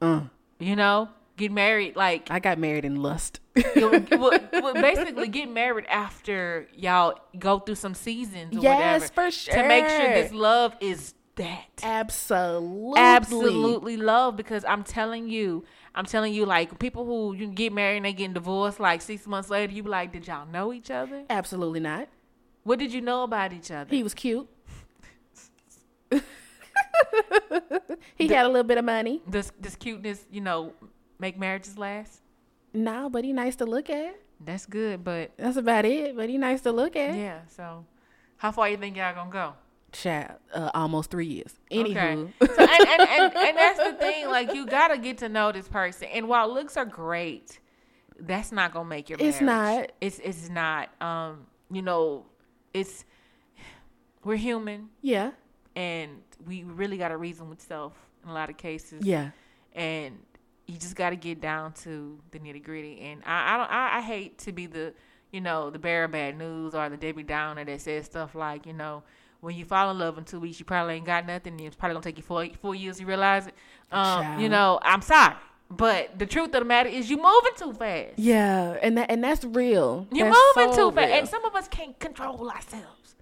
Mm. You know, get married like I got married in lust. well, [LAUGHS] well, basically get married after y'all go through some seasons or Yes, whatever for to make sure sure. this love is that Absolutely. absolutely love because i'm telling you i'm telling you like people who you get married and they getting divorced like six months later you be like did y'all know each other Absolutely not. what did you know about each other He was cute. [LAUGHS] he had a little bit of money. does this cuteness you know make marriages last No, but he nice to look at. that's good but That's about it. But he nice to look at. yeah so how far you think y'all gonna go Child, uh, almost three years. Anywho, Okay. [LAUGHS] So, and, and, and, and that's the thing. Like, you got to get to know this person. And while looks are great, that's not to make your Marriage. It's not. It's, it's not. Um, you know, it's, we're human yeah, and we really got to reason with self in a lot of cases. yeah, And you just got to get down to the nitty gritty. And I, I don't, I, I hate to be the, you know, the bearer of bad news or the Debbie Downer that says stuff like, you know, when you fall in love in two weeks, you probably ain't got nothing. and It's probably gonna take you four four years to realize it. Um, you know, I'm sorry, but the truth of the matter is, you moving too fast. yeah, and that and that's real. You're That's moving so too fast, real. and some of us can't control ourselves.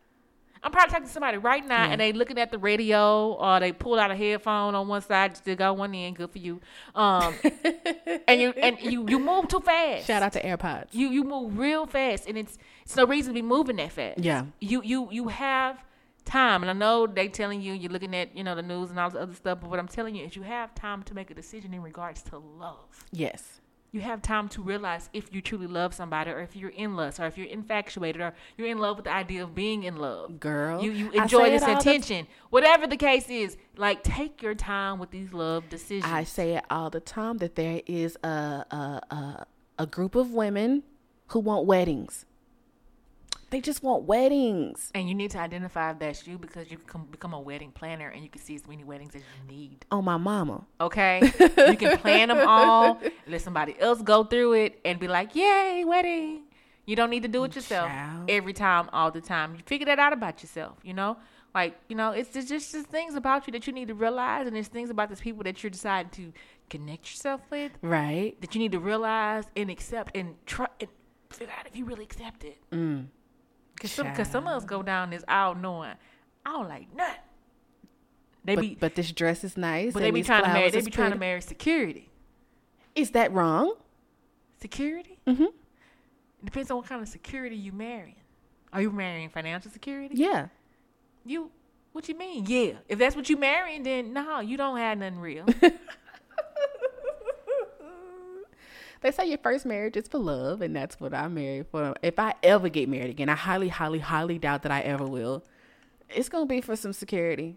I'm probably talking to somebody right now, and they looking at the radio, or they pulled out a headphone on one side, still got one in. Good for you. Um, [LAUGHS] and you and you you move too fast. Shout out to AirPods. You you move real fast, and it's it's no reason to be moving that fast. Yeah. You you you have time, and I know they telling you you're looking at you know the news and all this other stuff, but what I'm telling you is you have time to make a decision in regards to love. Yes. You have time to realize if you truly love somebody, or if you're in lust, or if you're infatuated, or you're in love with the idea of being in love. Girl, you you enjoy this all the- attention, whatever the case is. Like take your time with these love decisions. I say it all the time that there is a a a, a group of women who want weddings. They just want weddings. And you need to identify if that's you because you can come, become a wedding planner and you can see as many weddings as you need. On my mama. Okay? you can plan them all, [LAUGHS] let somebody else go through it and be like, yay, wedding. You don't need to do it yourself Child. every time, all the time. You figure that out about yourself, you know? Like, you know, it's just, just, just things about you that you need to realize, and there's things about these people that you're deciding to connect yourself with Right. that you need to realize and accept and try and figure out if you really accept it. Mm. Cause some, cause some of us go down this aisle knowing I don't like nothing. They But, be, but this dress is nice. but they be trying to marry. They be trying to marry security. Is that wrong? Security. Mm-hmm. Depends on what kind of security you marrying. Are you marrying financial security? Yeah. You. What you mean? Yeah. If that's what you marrying, then no, you don't have nothing real. [LAUGHS] They say your first marriage is for love, and that's what I'm married for. If I ever get married again, I highly, highly, highly doubt that I ever will. It's gonna be for some security.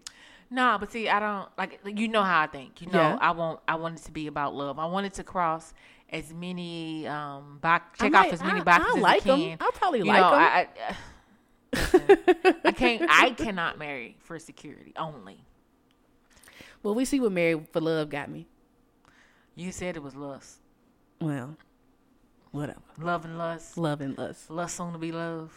No, but see, I don't like. You know how I think. You know, Yeah. I want. I want it to be about love. I want it to cross as many um box, I check might- off as many I- boxes I as like I 'em. can. I'll probably You like know, 'em. I, I, [SIGHS] listen, I can't. I cannot marry for security only. Well, we see what married for love got me. You said it was lust, Well, whatever. love and lust, Love and lust, lust soon to be love.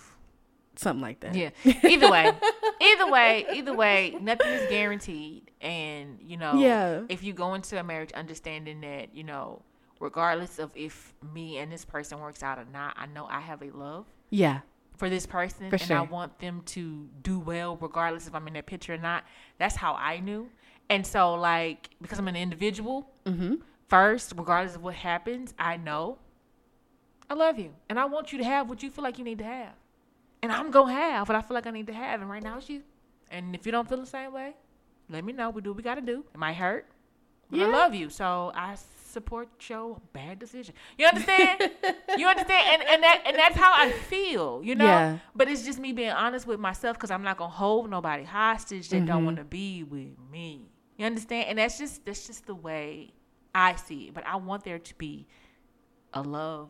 something like that. Yeah. Either way, [LAUGHS] either way, either way, nothing is guaranteed. And you know, Yeah. if you go into a marriage understanding that you know, regardless of if me and this person works out or not, I know I have a love Yeah. for this person, For and I want them to do well, regardless if I'm in that picture or not. That's how I knew. And so, like, because I'm an individual, Mm-hmm. First, regardless of what happens, I know I love you. And I want you to have what you feel like you need to have. And I'm going to have what I feel like I need to have. And right now it's you. And if you don't feel the same way, let me know. We do what we got to do. It might hurt. But Yeah. I love you, so I support your bad decision. You understand? [LAUGHS] you understand? And and that and that's how I feel, you know. Yeah. But it's just me being honest with myself because I'm not gonna hold nobody hostage that Mm-hmm. don't want to be with me. You understand? And that's just that's just the way I see it. But I want there to be a love.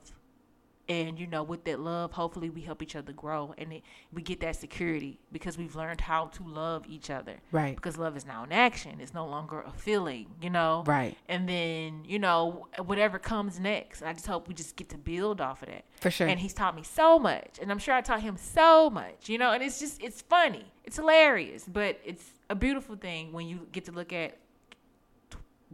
And you know, with that love, hopefully we help each other grow, and it, we get that security because we've learned how to love each other. Right. Because love is now an action; it's no longer a feeling. You know. Right. And then you know whatever comes next. I just hope we just get to build off of that. For sure. And he's taught me so much, and I'm sure I taught him so much. You know, and it's just it's funny, it's hilarious, but it's a beautiful thing when you get to look at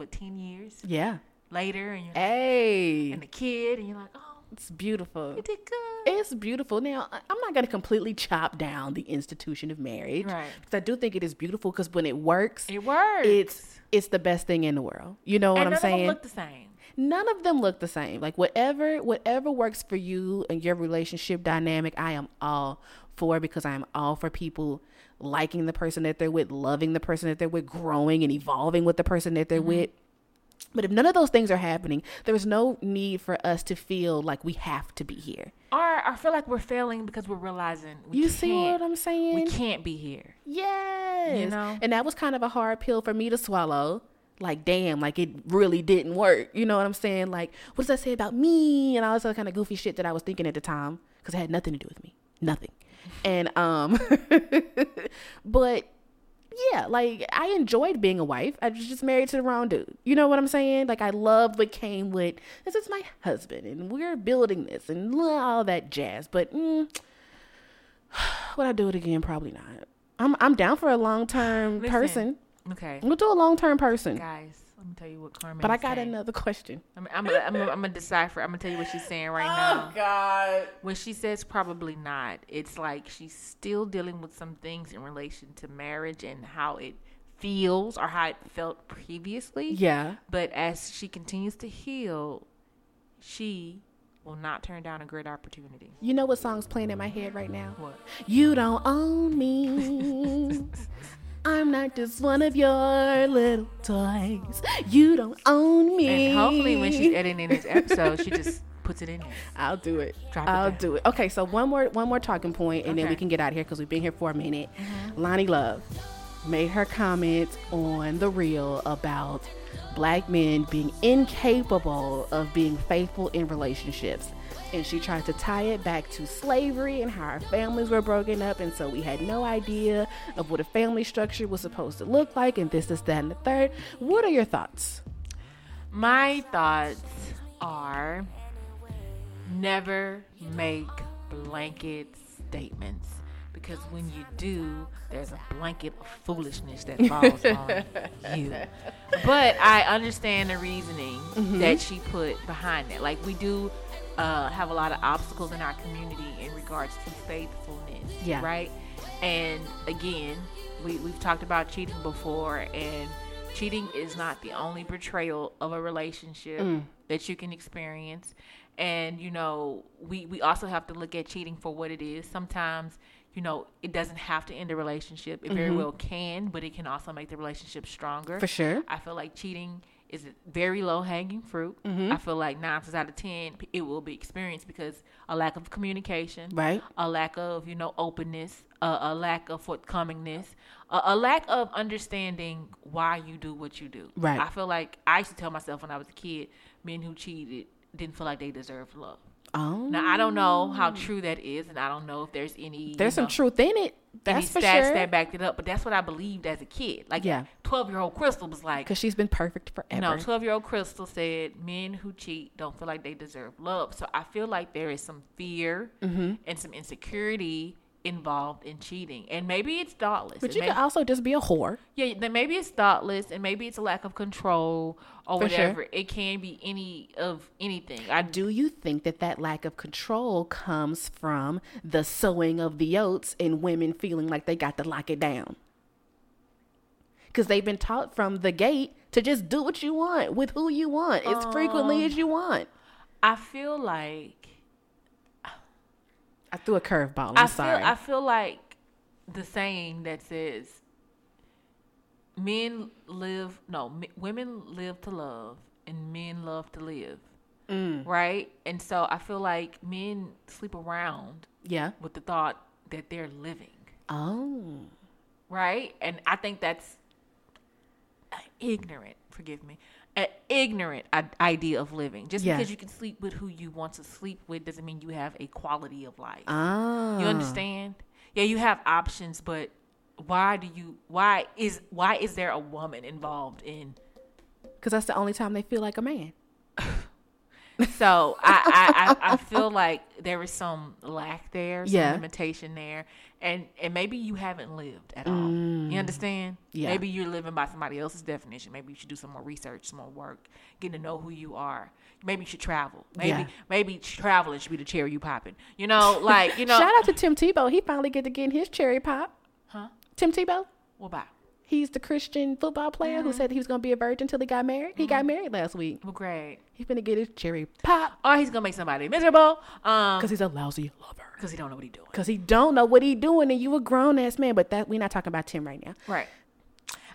what ten years Yeah. later, and you're Hey, and the kid, and you're like, oh, it's beautiful. you did good. It's beautiful. Now, I'm not going to completely chop down the institution of marriage. Right. Because I do think it is beautiful because when it works, It works. it's it's the best thing in the world. You know what and I'm saying? look the same. None of them look the same. Like whatever whatever works for you and your relationship dynamic, I am all for because I am all for people liking the person that they're with, loving the person that they're with, growing and evolving with the person that they're Mm-hmm. with. But if none of those things are happening, there's no need for us to feel like we have to be here. Or I feel like we're failing because we're realizing we You see what I'm saying? We can't be here. Yes. You know? And that was kind of a hard pill for me to swallow. Like, damn, like it really didn't work. You know what I'm saying? Like, what does that say about me? And all this other kind of goofy shit that I was thinking at the time because it had nothing to do with me. Nothing. [LAUGHS] And, um, [LAUGHS] but yeah, like I enjoyed being a wife. I was just married to the wrong dude. You know what I'm saying? Like I loved what came with this is my husband and we're building this and all that jazz. But mm, [SIGHS] would I do it again? Probably not. I'm I'm down for a long term Listen. person. Okay, We'll do a long term person. guys, let me tell you what Carmen. But I got saying. another question. I'm, I'm, gonna, I'm, gonna, I'm gonna decipher. I'm gonna tell you what she's saying right oh, now. Oh God. When she says probably not, it's like she's still dealing with some things in relation to marriage and how it feels or how it felt previously. Yeah. But as she continues to heal, she will not turn down a great opportunity. You know what song's playing in my head right now? What? You don't own me. [LAUGHS] I'm not just one of your little toys. You don't own me. And hopefully, when she's editing this episode, she just puts it in there. I'll do it. Drop I'll down. do it. Okay, so one more one more talking point, and then we can get out of here because we've been here for a minute. Mm-hmm. Loni Love made her comment on the real about black men being incapable of being faithful in relationships. And she tried to tie it back to slavery and how our families were broken up. And so we had no idea of what a family structure was supposed to look like, and this, is that, and the third. What are your thoughts? My thoughts are never make blanket statements because when you do, there's a blanket of foolishness that falls on you. But I understand the reasoning Mm-hmm. that she put behind that. Like we do uh, have a lot of obstacles in our community in regards to faithfulness, Yeah. right? And again, we, we've talked about cheating before, and cheating is not the only betrayal of a relationship that you can experience. And, you know, we, we also have to look at cheating for what it is. Sometimes, you know, it doesn't have to end a relationship. It very well can, but it can also make the relationship stronger. For sure. I feel like cheating is very low hanging fruit. Mm-hmm. I feel like nine times out of ten, it will be experienced because a lack of communication, Right. a lack of you know openness, a, a lack of forthcomingness, a, a lack of understanding why you do what you do. Right. I feel like I used to tell myself when I was a kid, men who cheated didn't feel like they deserved love. Oh. Now I don't know how true that is, and I don't know if there's any There's some know, truth in it. That's for stats sure. that backed it up, but that's what I believed as a kid. Like Yeah. twelve year old Crystal was like, Because she's been perfect forever. no, 12 year old Crystal said men who cheat don't feel like they deserve love. So I feel like there is some fear Mm-hmm. and some insecurity involved in cheating. And maybe it's thoughtless. But It you may- could also just be a whore. yeah, then maybe it's thoughtless and maybe it's a lack of control or For sure. whatever. It can be any of anything. I do. Do you think that that lack of control comes from the sowing of the oats and women feeling like they got to lock it down? Because they've been taught from the gate to just do what you want with who you want as frequently um, as you want. I feel like I threw a curveball. I'm I sorry. feel I feel like the saying that says men live no m- women live to love and men love to live mm. right and so i feel like men sleep around Yeah. with the thought that they're living Oh. right and i think that's uh, ignorant forgive me an ignorant idea of living just Yeah. because you can sleep with who you want to sleep with doesn't mean you have a quality of life Ah. you understand? Yeah, you have options, but why do you? Why is why is there a woman involved in? Because that's the only time they feel like a man. [LAUGHS] So I I, I, I feel like there is some lack there, some Yeah. limitation there, and and maybe you haven't lived at all. You understand? Mm. Yeah. Maybe you're living by somebody else's definition. Maybe you should do some more research, some more work, getting to know who you are. Maybe you should travel. Maybe Yeah. maybe traveling should be the cherry you popping. You know, like you [LAUGHS] know. Shout out to Tim Tebow. He finally get to get his cherry pop. Huh? Tim Tebow. What about? He's the Christian football player Mm-hmm. who said he was going to be a virgin until he got married. He got married last week. Well, great. He's going to get his cherry pop Or he's gonna make somebody miserable. Um, because he's a lousy lover. because he don't know what he's doing. Because he don't know what he doing, and you a grown ass man. But that we're not talking about Tim right now. Right.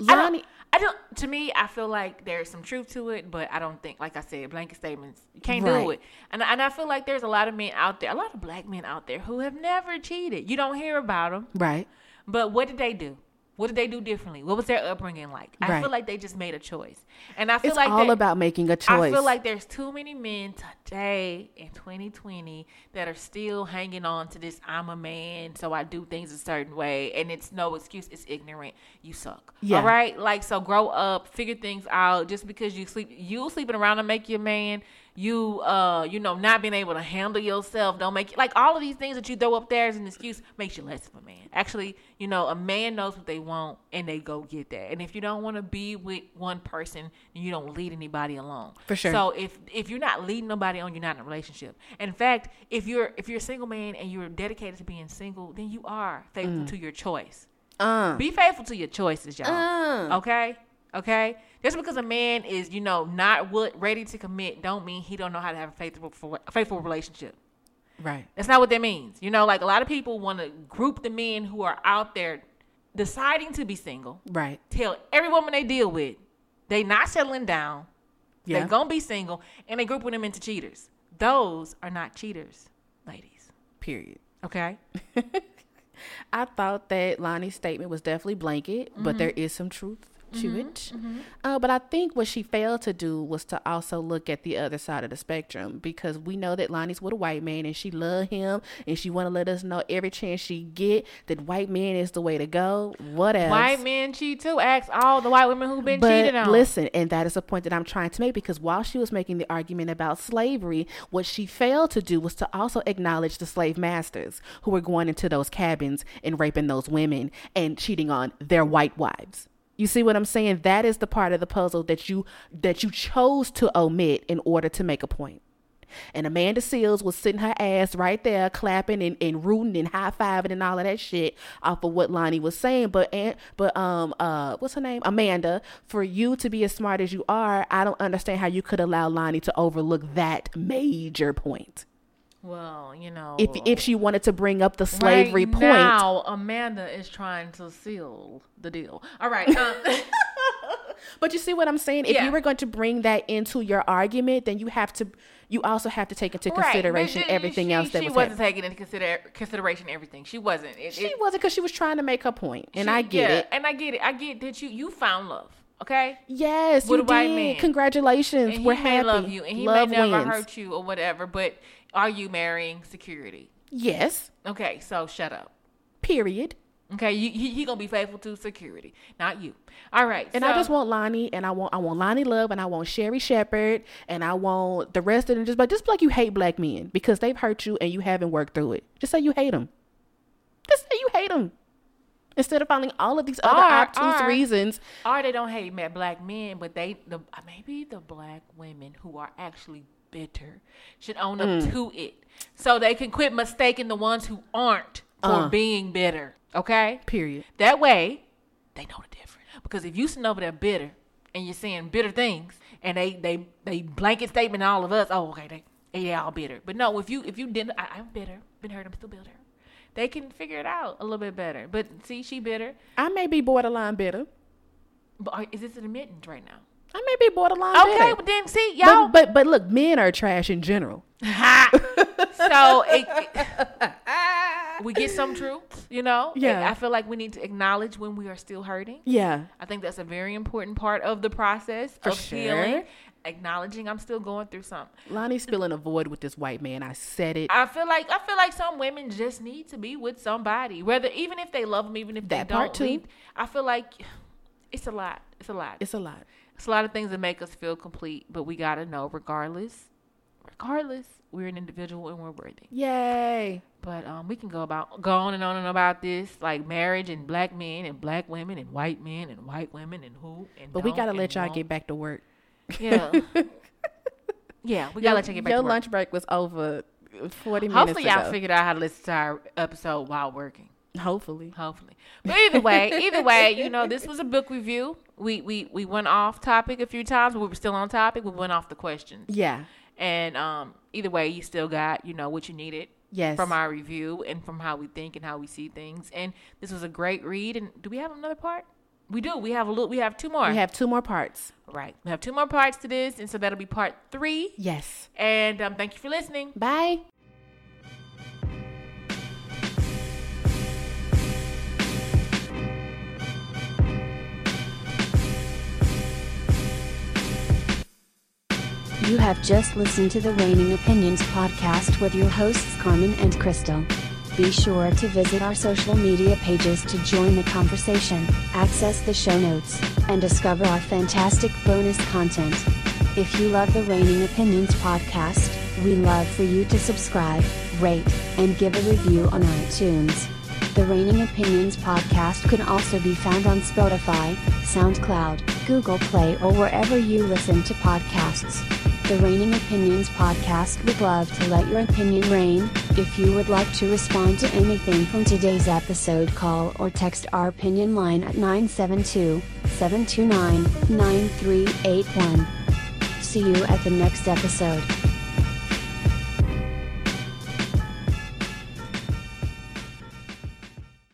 Loni, I don't. To me, I feel like there's some truth to it, but I don't think, like I said, blanket statements. You can't do it. And and I feel like there's a lot of men out there, a lot of black men out there who have never cheated. You don't hear about them. right? But what did they do? What did they do differently? What was their upbringing like? I Right. feel like they just made a choice, and I feel like It's like all they- about making a choice. I feel like there's too many men today in 2020 that are still hanging on to this I'm a man, so I do things a certain way, and it's no excuse. It's ignorant. You suck. Yeah. All right. Like so, grow up, figure things out. Just because you sleep, you sleeping around to make your man. You, uh, you know, not being able to handle yourself don't make like all of these things that you throw up there as an excuse makes you less of a man. Actually, you know, a man knows what they want and they go get that. And if you don't want to be with one person, you don't lead anybody along. For sure. So if if you're not leading nobody on, you're not in a relationship. In fact, if you're if you're a single man and you're dedicated to being single, then you are faithful to your choice. uh, Be faithful to your choices, y'all. uh, Okay, okay. Just because a man is, you know, not wi- ready to commit, don't mean he don't know how to have a faithful faithful relationship. right. That's not what that means. You know, like a lot of people want to group the men who are out there deciding to be single. Right. Tell every woman they deal with, they not settling down. Yeah. They're gonna be single, and they grouping them into cheaters. Those are not cheaters, ladies. Period. Okay. [LAUGHS] I thought that Loni's statement was definitely blanket, Mm-hmm. but there is some truth to it. Uh, but I think what she failed to do was to also look at the other side of the spectrum because we know that Loni's with a white man and she love him and she want to let us know every chance she get that white man is the way to go. What else? White men cheat too. Ask all the white women who've been But cheated on. listen, and that is a point that I'm trying to make because while she was making the argument about slavery, what she failed to do was to also acknowledge the slave masters who were going into those cabins and raping those women and cheating on their white wives. You see what I'm saying? That is the part of the puzzle that you that you chose to omit in order to make a point. And Amanda Seales was sitting her ass right there, clapping and, and rooting and high fiving and all of that shit off of what Loni was saying. But Aunt- but um uh what's her name Amanda, for you to be as smart as you are, I don't understand how you could allow Loni to overlook that major point. Well, you know, If if she wanted to bring up the slavery right point, now, Amanda is trying to seal the deal. All right. Um, [LAUGHS] But you see what I'm saying? If Yeah. you were going to bring that into your argument, then you have to you also have to take into consideration she- everything she, else that she was wasn't happening. taking into consider consideration everything. She wasn't. It, She it- wasn't because she was trying to make her point, and she- I get yeah, it. and I get it. I get that you you found love. Okay. Yes, With you a white did. man. Congratulations. And We're he may happy. love you, and he love may never wins. hurt you or whatever. But are you marrying security? Yes. Okay, so shut up. Period. Okay, you, he, he gonna be faithful to security, not you. All right, And so, I just want Loni, and I want I want Loni Love, and I want Sherri Shepherd, and I want the rest of them. Just but just like you hate black men because they've hurt you and you haven't worked through it. Just say you hate them. Just say you hate them. Instead of finding all of these other Or- obtuse or- reasons. or they don't hate black men, but they the uh, maybe the black women who are actually bitter should own up Mm. to it, so they can quit mistaking the ones who aren't for Uh. being bitter. Okay, Period. that way they know the difference. Because if you sitting over there bitter and you're saying bitter things, and they they they blanket statement all of us, oh okay, they they all bitter. But no, if you if you didn't, I, I'm bitter, been hurt, I'm still bitter. They can figure it out a little bit better. But see, she bitter. I may be borderline bitter. But are, is this an admittance right now? I may be borderline. Okay, bitter. but then see y'all. But, but but look, men are trash in general. [LAUGHS] so it, it- [LAUGHS] [LAUGHS] we get some truths, you know. Yeah. I feel like we need to acknowledge when we are still hurting. Yeah. I think that's a very important part of the process For of sure. healing. Acknowledging I'm still going through something. Loni's filling a void with this white man. I said it. I feel like I feel like some women just need to be with somebody, whether even if they love them, even if That they part don't. too. I feel like it's a lot. It's a lot. It's a lot. It's a lot of things that make us feel complete, but we gotta know, regardless, regardless, we're an individual and we're worthy. Yay. But um, we can go about go on and on and about this, like marriage and black men and black women and white men and white women and who and. But we gotta let y'all won't. get back to work. Yeah. [LAUGHS] yeah, we gotta let y'all get back Your to work. lunch break was over 40 minutes Hopefully, y'all figured out how to listen to our episode while working. Hopefully. Hopefully, but either way, [LAUGHS] either way, you know, this was a book review. We we we went off topic a few times, but we were still on topic. We went off the questions, Yeah. and um, either way, you still got you know what you needed Yes. from our review and from how we think and how we see things. And this was a great read. And do we have another part? We do. We have a little. We have two more. We have two more parts. right. We have two more parts to this, and so that'll be part three. Yes. And um, thank you for listening. Bye. You have just listened to the Reigning Opinions podcast with your hosts Carmen and Crystal. Be sure to visit our social media pages to join the conversation, access the show notes, and discover our fantastic bonus content. If you love the Reigning Opinions podcast, we love for you to subscribe, rate, and give a review on iTunes. The Reigning Opinions podcast can also be found on Spotify, SoundCloud, Google Play, or wherever you listen to podcasts. The Reigning Opinions podcast would love to let your opinion reign. If you would like to respond to anything from today's episode, call or text our opinion line at 972 729 9381. See you at the next episode.